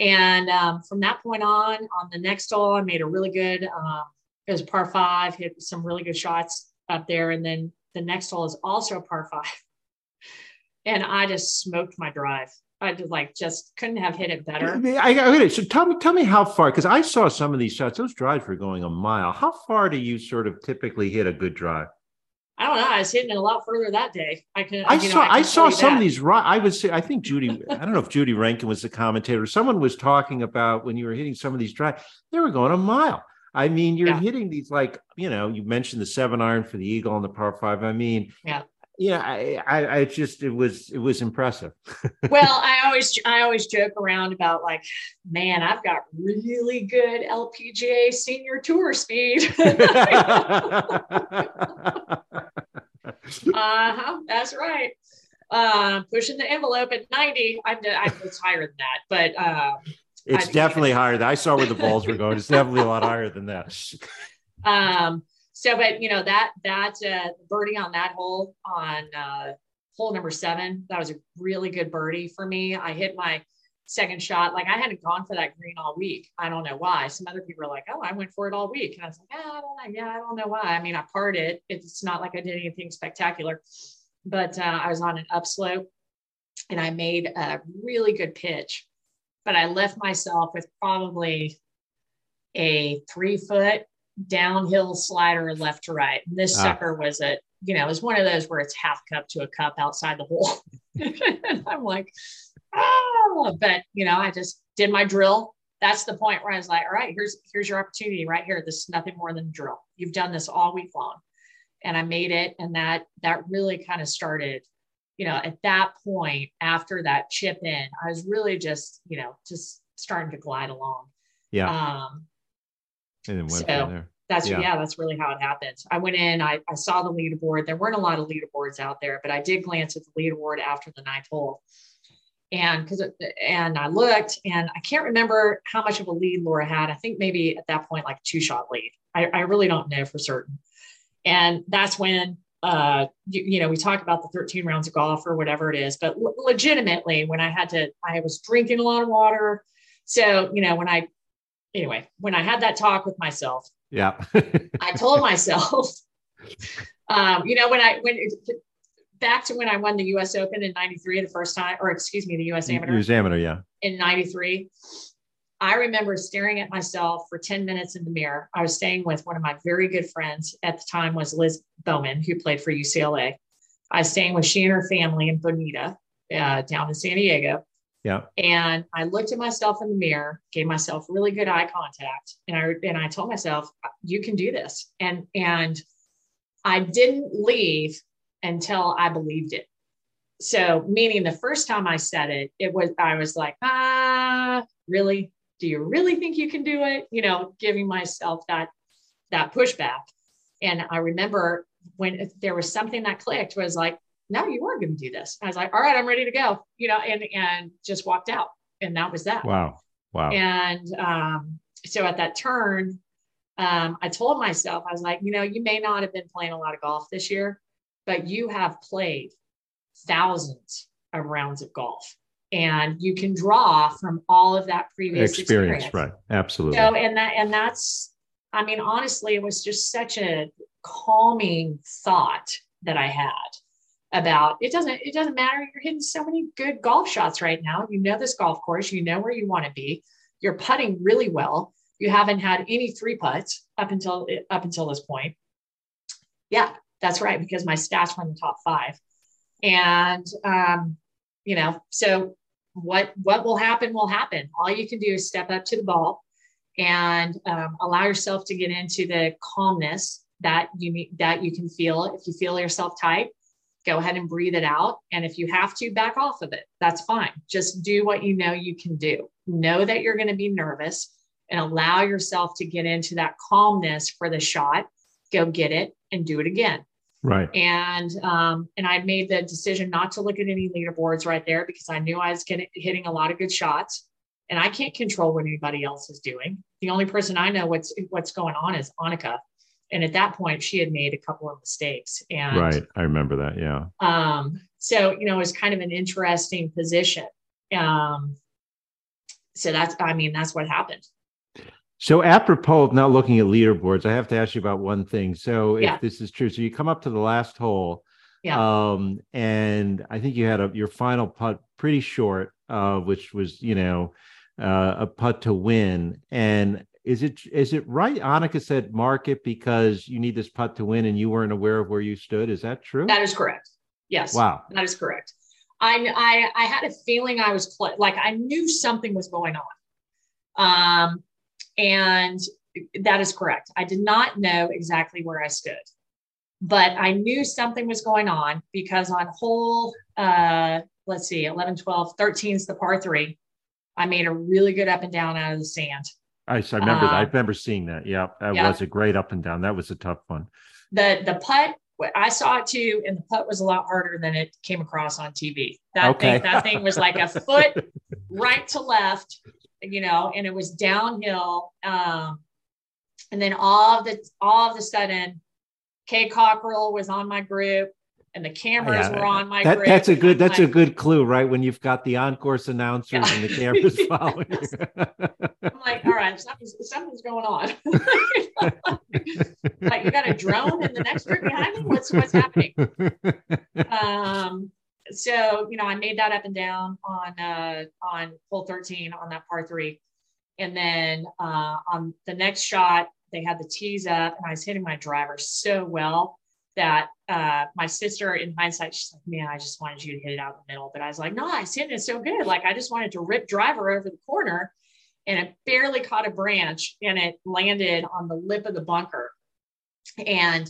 S3: And um, from that point on, on the next hole, I made a really good. Um, it was par five, hit some really good shots up there, and then the next hole is also a par five, and I just smoked my drive. I just like just couldn't have hit it better. I,
S1: I, so tell me, tell me how far because I saw some of these shots. Those drives were going a mile. How far do you sort of typically hit a good drive?
S3: I don't know. I was hitting it a lot further that day. I can.
S1: I saw. Know, I, I saw some that. of these. I say. I think Judy. I don't know if Judy Rankin was the commentator. Someone was talking about when you were hitting some of these drives. They were going a mile. I mean, you're yeah. hitting these like you know. You mentioned the seven iron for the eagle on the par five. I mean,
S3: yeah
S1: yeah, I, I, I just it was it was impressive.
S3: well, I always I always joke around about like, man, I've got really good LPGA senior tour speed. uh-huh, that's right. Uh, pushing the envelope at 90. I'm, I'm it's higher than that, but um,
S1: it's I, definitely higher. Than, I saw where the balls were going. It's definitely a lot higher than that.
S3: Um, so, but you know that that uh, birdie on that hole on uh, hole number seven, that was a really good birdie for me. I hit my second shot. Like I hadn't gone for that green all week. I don't know why. Some other people are like, "Oh, I went for it all week," and I was like, "Yeah, I don't know. Yeah, I don't know why." I mean, I parted it. It's not like I did anything spectacular, but uh, I was on an upslope, and I made a really good pitch. But I left myself with probably a three foot downhill slider left to right. And this ah. sucker was a, you know, it was one of those where it's half cup to a cup outside the hole. and I'm like, oh, but you know, I just did my drill. That's the point where I was like, all right, here's here's your opportunity right here. This is nothing more than a drill. You've done this all week long. And I made it. And that that really kind of started, you know, at that point after that chip in, I was really just, you know, just starting to glide along.
S1: Yeah.
S3: Um,
S1: and then went so there.
S3: That's yeah. yeah. that's really how it happened. I went in, I, I saw the leaderboard. There weren't a lot of leaderboards out there, but I did glance at the leaderboard after the ninth hole. And because and I looked and I can't remember how much of a lead Laura had. I think maybe at that point, like two shot lead. I, I really don't know for certain. And that's when uh, you, you, know, we talk about the 13 rounds of golf or whatever it is, but l- legitimately, when I had to, I was drinking a lot of water. So, you know, when I anyway, when I had that talk with myself,
S1: yeah,
S3: I told myself, um, you know, when I when back to when I won the U.S. Open in '93 the first time, or excuse me, the U.S. Amateur.
S1: U.S. Amateur, yeah.
S3: In '93, I remember staring at myself for 10 minutes in the mirror. I was staying with one of my very good friends at the time was Liz Bowman, who played for UCLA. I was staying with she and her family in Bonita, uh, down in San Diego.
S1: Yeah.
S3: And I looked at myself in the mirror, gave myself really good eye contact, and I and I told myself, "You can do this." And and I didn't leave until I believed it. So, meaning the first time I said it, it was I was like, "Ah, really? Do you really think you can do it?" You know, giving myself that that pushback. And I remember when there was something that clicked was like, no, you are going to do this. I was like, all right, I'm ready to go, you know, and, and just walked out. And that was that.
S1: Wow. Wow.
S3: And um, so at that turn, um, I told myself, I was like, you know, you may not have been playing a lot of golf this year, but you have played thousands of rounds of golf. and you can draw from all of that previous experience,
S1: experience. right. Absolutely.
S3: So and that and that's i mean honestly it was just such a calming thought that i had about it doesn't it doesn't matter. You're hitting so many good golf shots right now. You know this golf course. You know where you want to be. You're putting really well. You haven't had any three putts up until up until this point. Yeah that's right because my stats were in the top five. And um, you know so what what will happen will happen. All you can do is step up to the ball and um, allow yourself to get into the calmness that you that you can feel. If you feel yourself tight go ahead and breathe it out. And if you have to back off of it. That's fine. Just do what you know you can do. Know that you're going to be nervous and allow yourself to get into that calmness for the shot. Go get it and do it again
S1: Right.
S3: And um, and I made the decision not to look at any leaderboards right there because I knew I was getting hitting a lot of good shots, and I can't control what anybody else is doing. The only person I know what's what's going on is Annika, and at that point she had made a couple of mistakes. And
S1: right, I remember that. Yeah.
S3: Um. So you know, it was kind of an interesting position. Um. So that's I mean that's what happened.
S1: So, apropos of not looking at leaderboards, I have to ask you about one thing. So, if
S3: Yeah.
S1: this is true, so you come up to the last hole,
S3: Yeah.
S1: um, and I think you had a your final putt pretty short, uh, which was you know uh, a putt to win. And is it is it right? Annika said mark it because you need this putt to win, and you weren't aware of where you stood. Is that true?
S3: That is correct. Yes.
S1: wow.
S3: That is correct. I I I had a feeling I was cl- like I knew something was going on. Um, and that is correct. I did not know exactly where I stood, but I knew something was going on because on hole uh let's see 11 12 13 is the par 3 I made a really good up and down out of the sand.
S1: I, so I remember that. I
S3: Uh,
S1: remember seeing that. Yeah, that
S3: yeah.
S1: was a great up and down. That was a tough one.
S3: The the putt I saw it too, and the putt was a lot harder than it came across on TV. That
S1: Okay.
S3: thing, that thing was like a foot right to left, you know, and it was downhill. Um, and then all of the all of the sudden, Kay Cockerill was on my group, and the cameras
S1: Yeah,
S3: were on my
S1: That,
S3: group.
S1: that's a good. That's a good clue, right? When you've got the on-course announcers
S3: Yeah.
S1: and the cameras following.
S3: I'm like, all right, something's, something's going on. like you got a drone in the next group behind me. What's what's happening? um so you know i made that up and down on uh on hole 13 on that par three. And then uh on the next shot they had the tees up and i was hitting my driver so well that uh my sister in hindsight she's like man i just wanted you to hit it out the middle. But i was like no i hitting it. So good. Like i just wanted to rip driver over the corner. And it barely caught a branch and it landed on the lip of the bunker. And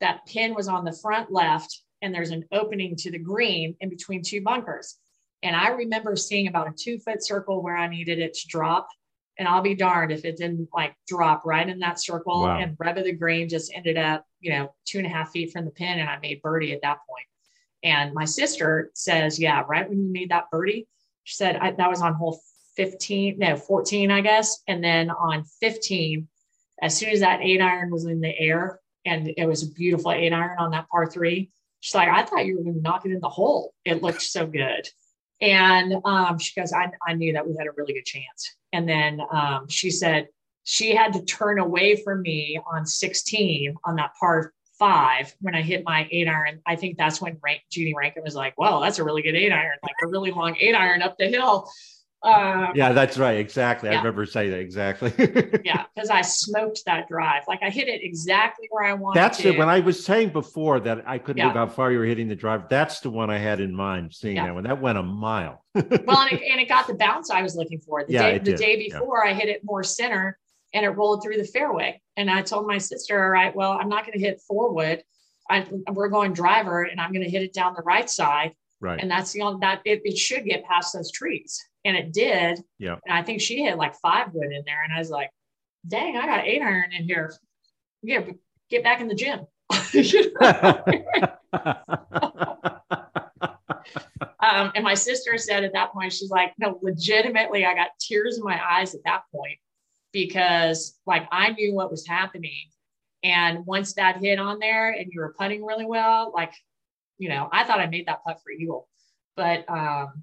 S3: that pin was on the front left and there's an opening to the green in between two bunkers and i remember seeing about a two foot circle where i needed it to drop and i'll be darned if it didn't like drop right in that circle
S1: Wow.
S3: and rev of the green just ended up you know two and a half feet from the pin and i made birdie at that point. point and my sister says yeah right when you made that birdie she said I, that was on hole 15 no 14 i guess and then on 15 as soon as that eight iron was in the air and it was a beautiful eight iron on that par three. She's like, I thought you were going to knock it in the hole. It looked so good. And um, she goes, I, I knew that we had a really good chance. And then um, she said she had to turn away from me on 16 on that par five when I hit my eight iron. I think that's when Rank, Judy Rankin was like, well, that's a really good eight iron, like a really long eight iron up the hill. Um,
S1: yeah, that's right. Exactly. I remember saying that exactly.
S3: yeah, because I smoked that drive. Like I hit it exactly where I wanted
S1: That's
S3: to.
S1: it. When I was saying before that I couldn't
S3: Yeah.
S1: believe how far you were hitting the drive. That's the one I had in mind. Seeing
S3: Yeah.
S1: that one, that went a mile.
S3: well, and it, and it got the bounce I was looking for. The
S1: Yeah,
S3: day the day
S1: Yeah.
S3: before, I hit it more center, and it rolled through the fairway. And I told my sister, "All right, well, I'm not going to hit forward. I, we're going driver, and I'm going to hit it down the right side,
S1: Right.
S3: and that's the only that it, it should get past those trees, and it did.
S1: Yeah.
S3: And I think she had like five wood in there, and I was like, "Dang, I got eight iron in here. Yeah, get back in the gym." Um, and my sister said at that point, she's like, no, legitimately, I got tears in my eyes at that point because like I knew what was happening. And once that hit on there and you were putting really well, like, you know, I thought I made that putt for eagle. But um,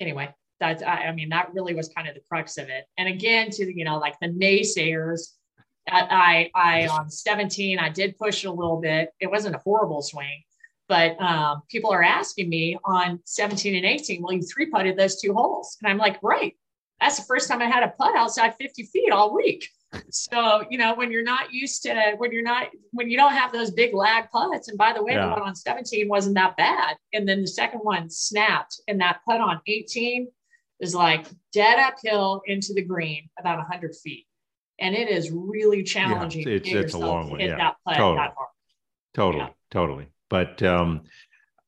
S3: anyway, that's I, I, mean that really was kind of the crux of it. And again, to you know, like the naysayers, I I, I on 17, I did push it a little bit. It wasn't a horrible swing, but um, people are asking me on 17 and 18, well, you three putted those two holes, and I'm like, right. That's the first time I had a putt outside 50 feet all week. So, you know, when you're not used to, when you're not, when you don't have those big lag putts, and by the way, yeah. the one on 17 wasn't that bad. And then the second one snapped, and that putt on 18 is like dead uphill into the green about 100 feet. And it is really challenging
S1: yeah, it's, it's a long one. Yeah. totally. Totally. Yeah. Totally. But, um,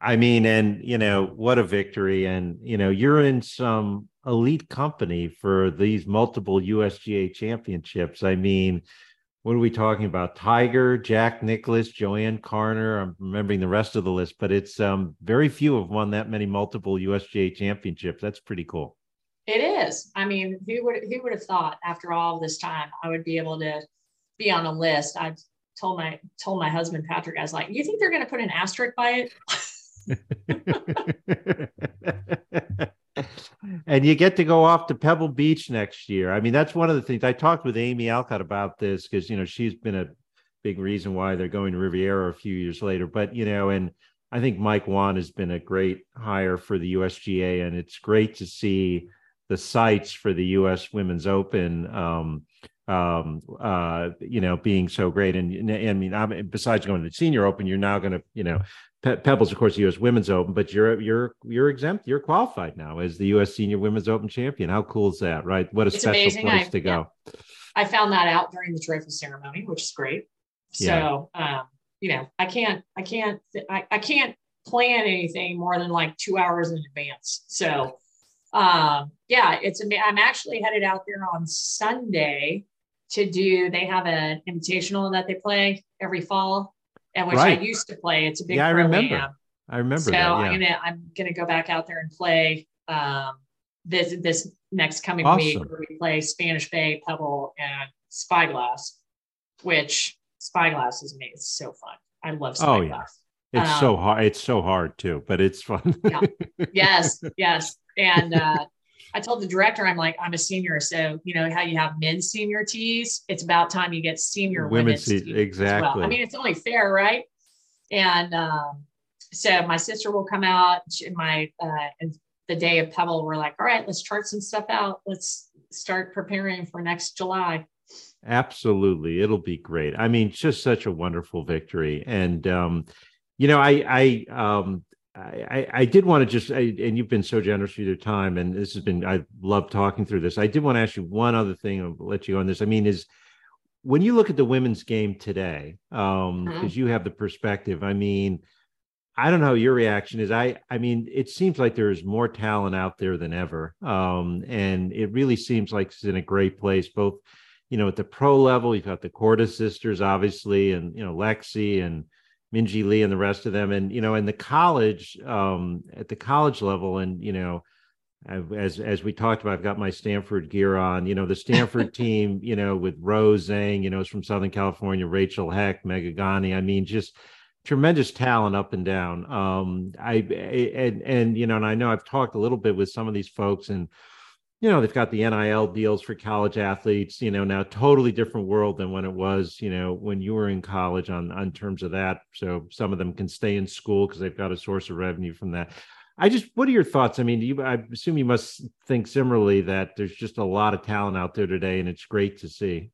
S1: I mean, and you know, what a victory. And you know, you're in some elite company for these multiple USGA championships. I mean, what are we talking about? Tiger, Jack Nicklaus, JoAnne Carner. I'm remembering the rest of the list, but it's um, very few have won that many multiple USGA championships. That's pretty cool.
S3: It is. I mean, who would who would have thought after all this time I would be able to be on a list? I told my told my husband Patrick, I was like, "You think they're going to put an asterisk by
S1: it?" and you get to go off to Pebble Beach next year. I mean, that's one of the things I talked with Amy Alcott about this because you know she's been a big reason why they're going to Riviera a few years later. But you know, and I think Mike Whan has been a great hire for the USGA, and it's great to see the sites for the U.S. Women's Open. Um, um, uh, you know, being so great. And, and I mean, I'm, besides going to the Senior Open, you're now going to, you know, Pe- Pebbles, of course, the U.S. Women's Open, but you're you're you're exempt. You're qualified now as the U.S. Senior Women's Open champion. How cool is that, right? What a it's special amazing. place I, to go.
S3: Yeah. I found that out during the trophy ceremony, which is great. So, yeah. um, you know, I can't, I can't, I, I can't plan anything more than like two hours in advance. So, um, yeah, it's. I'm actually headed out there on Sunday to do. They have an invitational that they play every fall and which right. I used to play. It's a big
S1: yeah, I remember. I remember. So that, yeah.
S3: I'm gonna I'm gonna go back out there and play um, this this next coming awesome. week where we play Spanish Bay, Pebble, and Spyglass, which Spyglass is amazing. It's so fun. I love Spyglass. Oh yeah.
S1: It's um, so hard. It's so hard too, but it's fun.
S3: yeah. Yes. Yes. And uh, I told the director, I'm like, I'm a senior. So, you know, how you have men's senior tees, it's about time you get senior women's, women's tees.
S1: Exactly.
S3: Well. I mean, it's only fair, right? And um, so my sister will come out in my, uh, the day of Pebble, we're like, all right, let's chart some stuff out. Let's start preparing for next July.
S1: Absolutely. It'll be great. I mean, just such a wonderful victory. And, um, you know, I, I, um, I, I did want to just, I, and you've been so generous with your time, and this has been, I love talking through this. I did want to ask you one other thing. I'll let you go on this. I mean, is when you look at the women's game today, um, because mm-hmm. you have the perspective. I mean, I don't know your reaction is. I, I mean, it seems like there's more talent out there than ever, um, and it really seems like it's in a great place. Both, you know, at the pro level, you've got the Korda sisters, obviously, and you know, Lexi and Minjee Lee and the rest of them. And, you know, in the college, um, at the college level, and, you know, I've, as as we talked about, I've got my Stanford gear on. You know, the Stanford team, you know, with Rose Zhang, you know, is from Southern California, Rachel Heck, Megha Ganne. I mean, just tremendous talent up and down. Um, I and and you know, and I know I've talked a little bit with some of these folks, and you know, they've got the NIL deals for college athletes, you know, now totally different world than when it was, you know, when you were in college on on terms of that. So some of them can stay in school because they've got a source of revenue from that. I just what are your thoughts? I mean, you I assume you must think similarly that there's just a lot of talent out there today and it's great to see.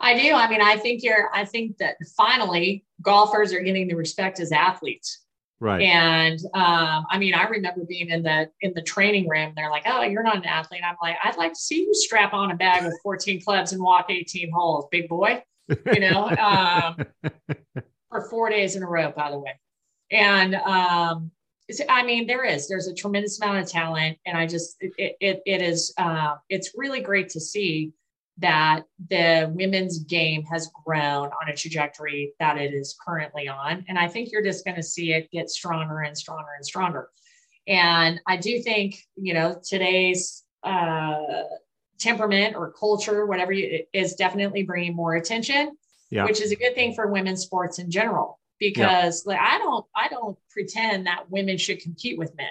S3: I do. I mean, I think you're I think that finally golfers are getting the respect as athletes
S1: Right.
S3: And um, I mean, I remember being in the in the training room. They're like, "Oh, you're not an athlete." I'm like, "I'd like to see you strap on a bag with 14 clubs and walk 18 holes, big boy." You know, um, for four days in a row, by the way. And um, I mean, there is there's a tremendous amount of talent, and I just it it, it is uh, it's really great to see that the women's game has grown on a trajectory that it is currently on. And I think you're just going to see it get stronger and stronger and stronger. And I do think, you know, today's uh, temperament or culture, whatever you, is definitely bringing more attention, yeah. which is a good thing for women's sports in general. Because yeah. like, I don't, I don't pretend that women should compete with men.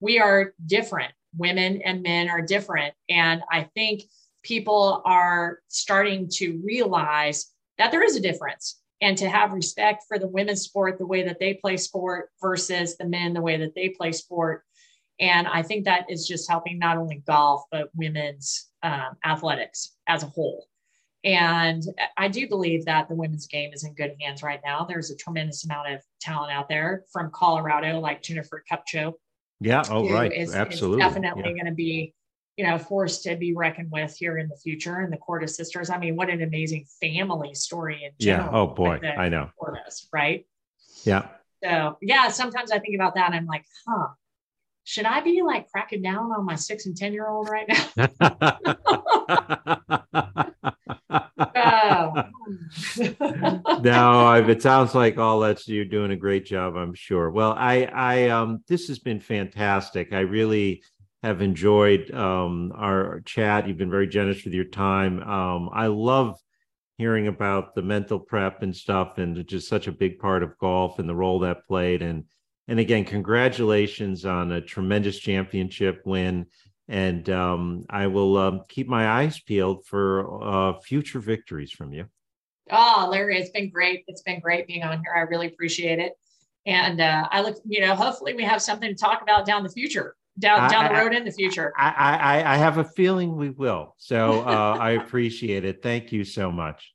S3: We are different women and men are different. And I think people are starting to realize that there is a difference and to have respect for the women's sport the way that they play sport versus the men the way that they play sport. And i think that is just helping not only golf but women's um, athletics as a whole. And i do believe that the women's game is in good hands right now. There's a tremendous amount of talent out there from colorado like jennifer kupcho
S1: yeah oh right. is, absolutely.
S3: is definitely yeah. going to be you know, forced to be reckoned with here in the future. And the Korda sisters, I mean, what an amazing family story in
S1: general. Yeah. Oh boy, I know.
S3: Kordas, right?
S1: Yeah.
S3: So yeah, sometimes I think about that and I'm like, huh, should I be like cracking down on my six and 10 year old right now?
S1: oh. no, it sounds like all that's you're doing a great job. I'm sure. Well, I, I, um, this has been fantastic. I really have enjoyed um, our chat. You've been very generous with your time. Um, I love hearing about the mental prep and stuff, and just such a big part of golf and the role that played. And and again, congratulations on a tremendous championship win. And um, I will um, keep my eyes peeled for uh, future victories from you.
S3: Oh, Larry, it's been great. It's been great being on here. I really appreciate it. And uh, I look, you know, hopefully we have something to talk about down the future down down I, the road in the future.
S1: I, I I have a feeling we will. So uh, I appreciate it. Thank you so much.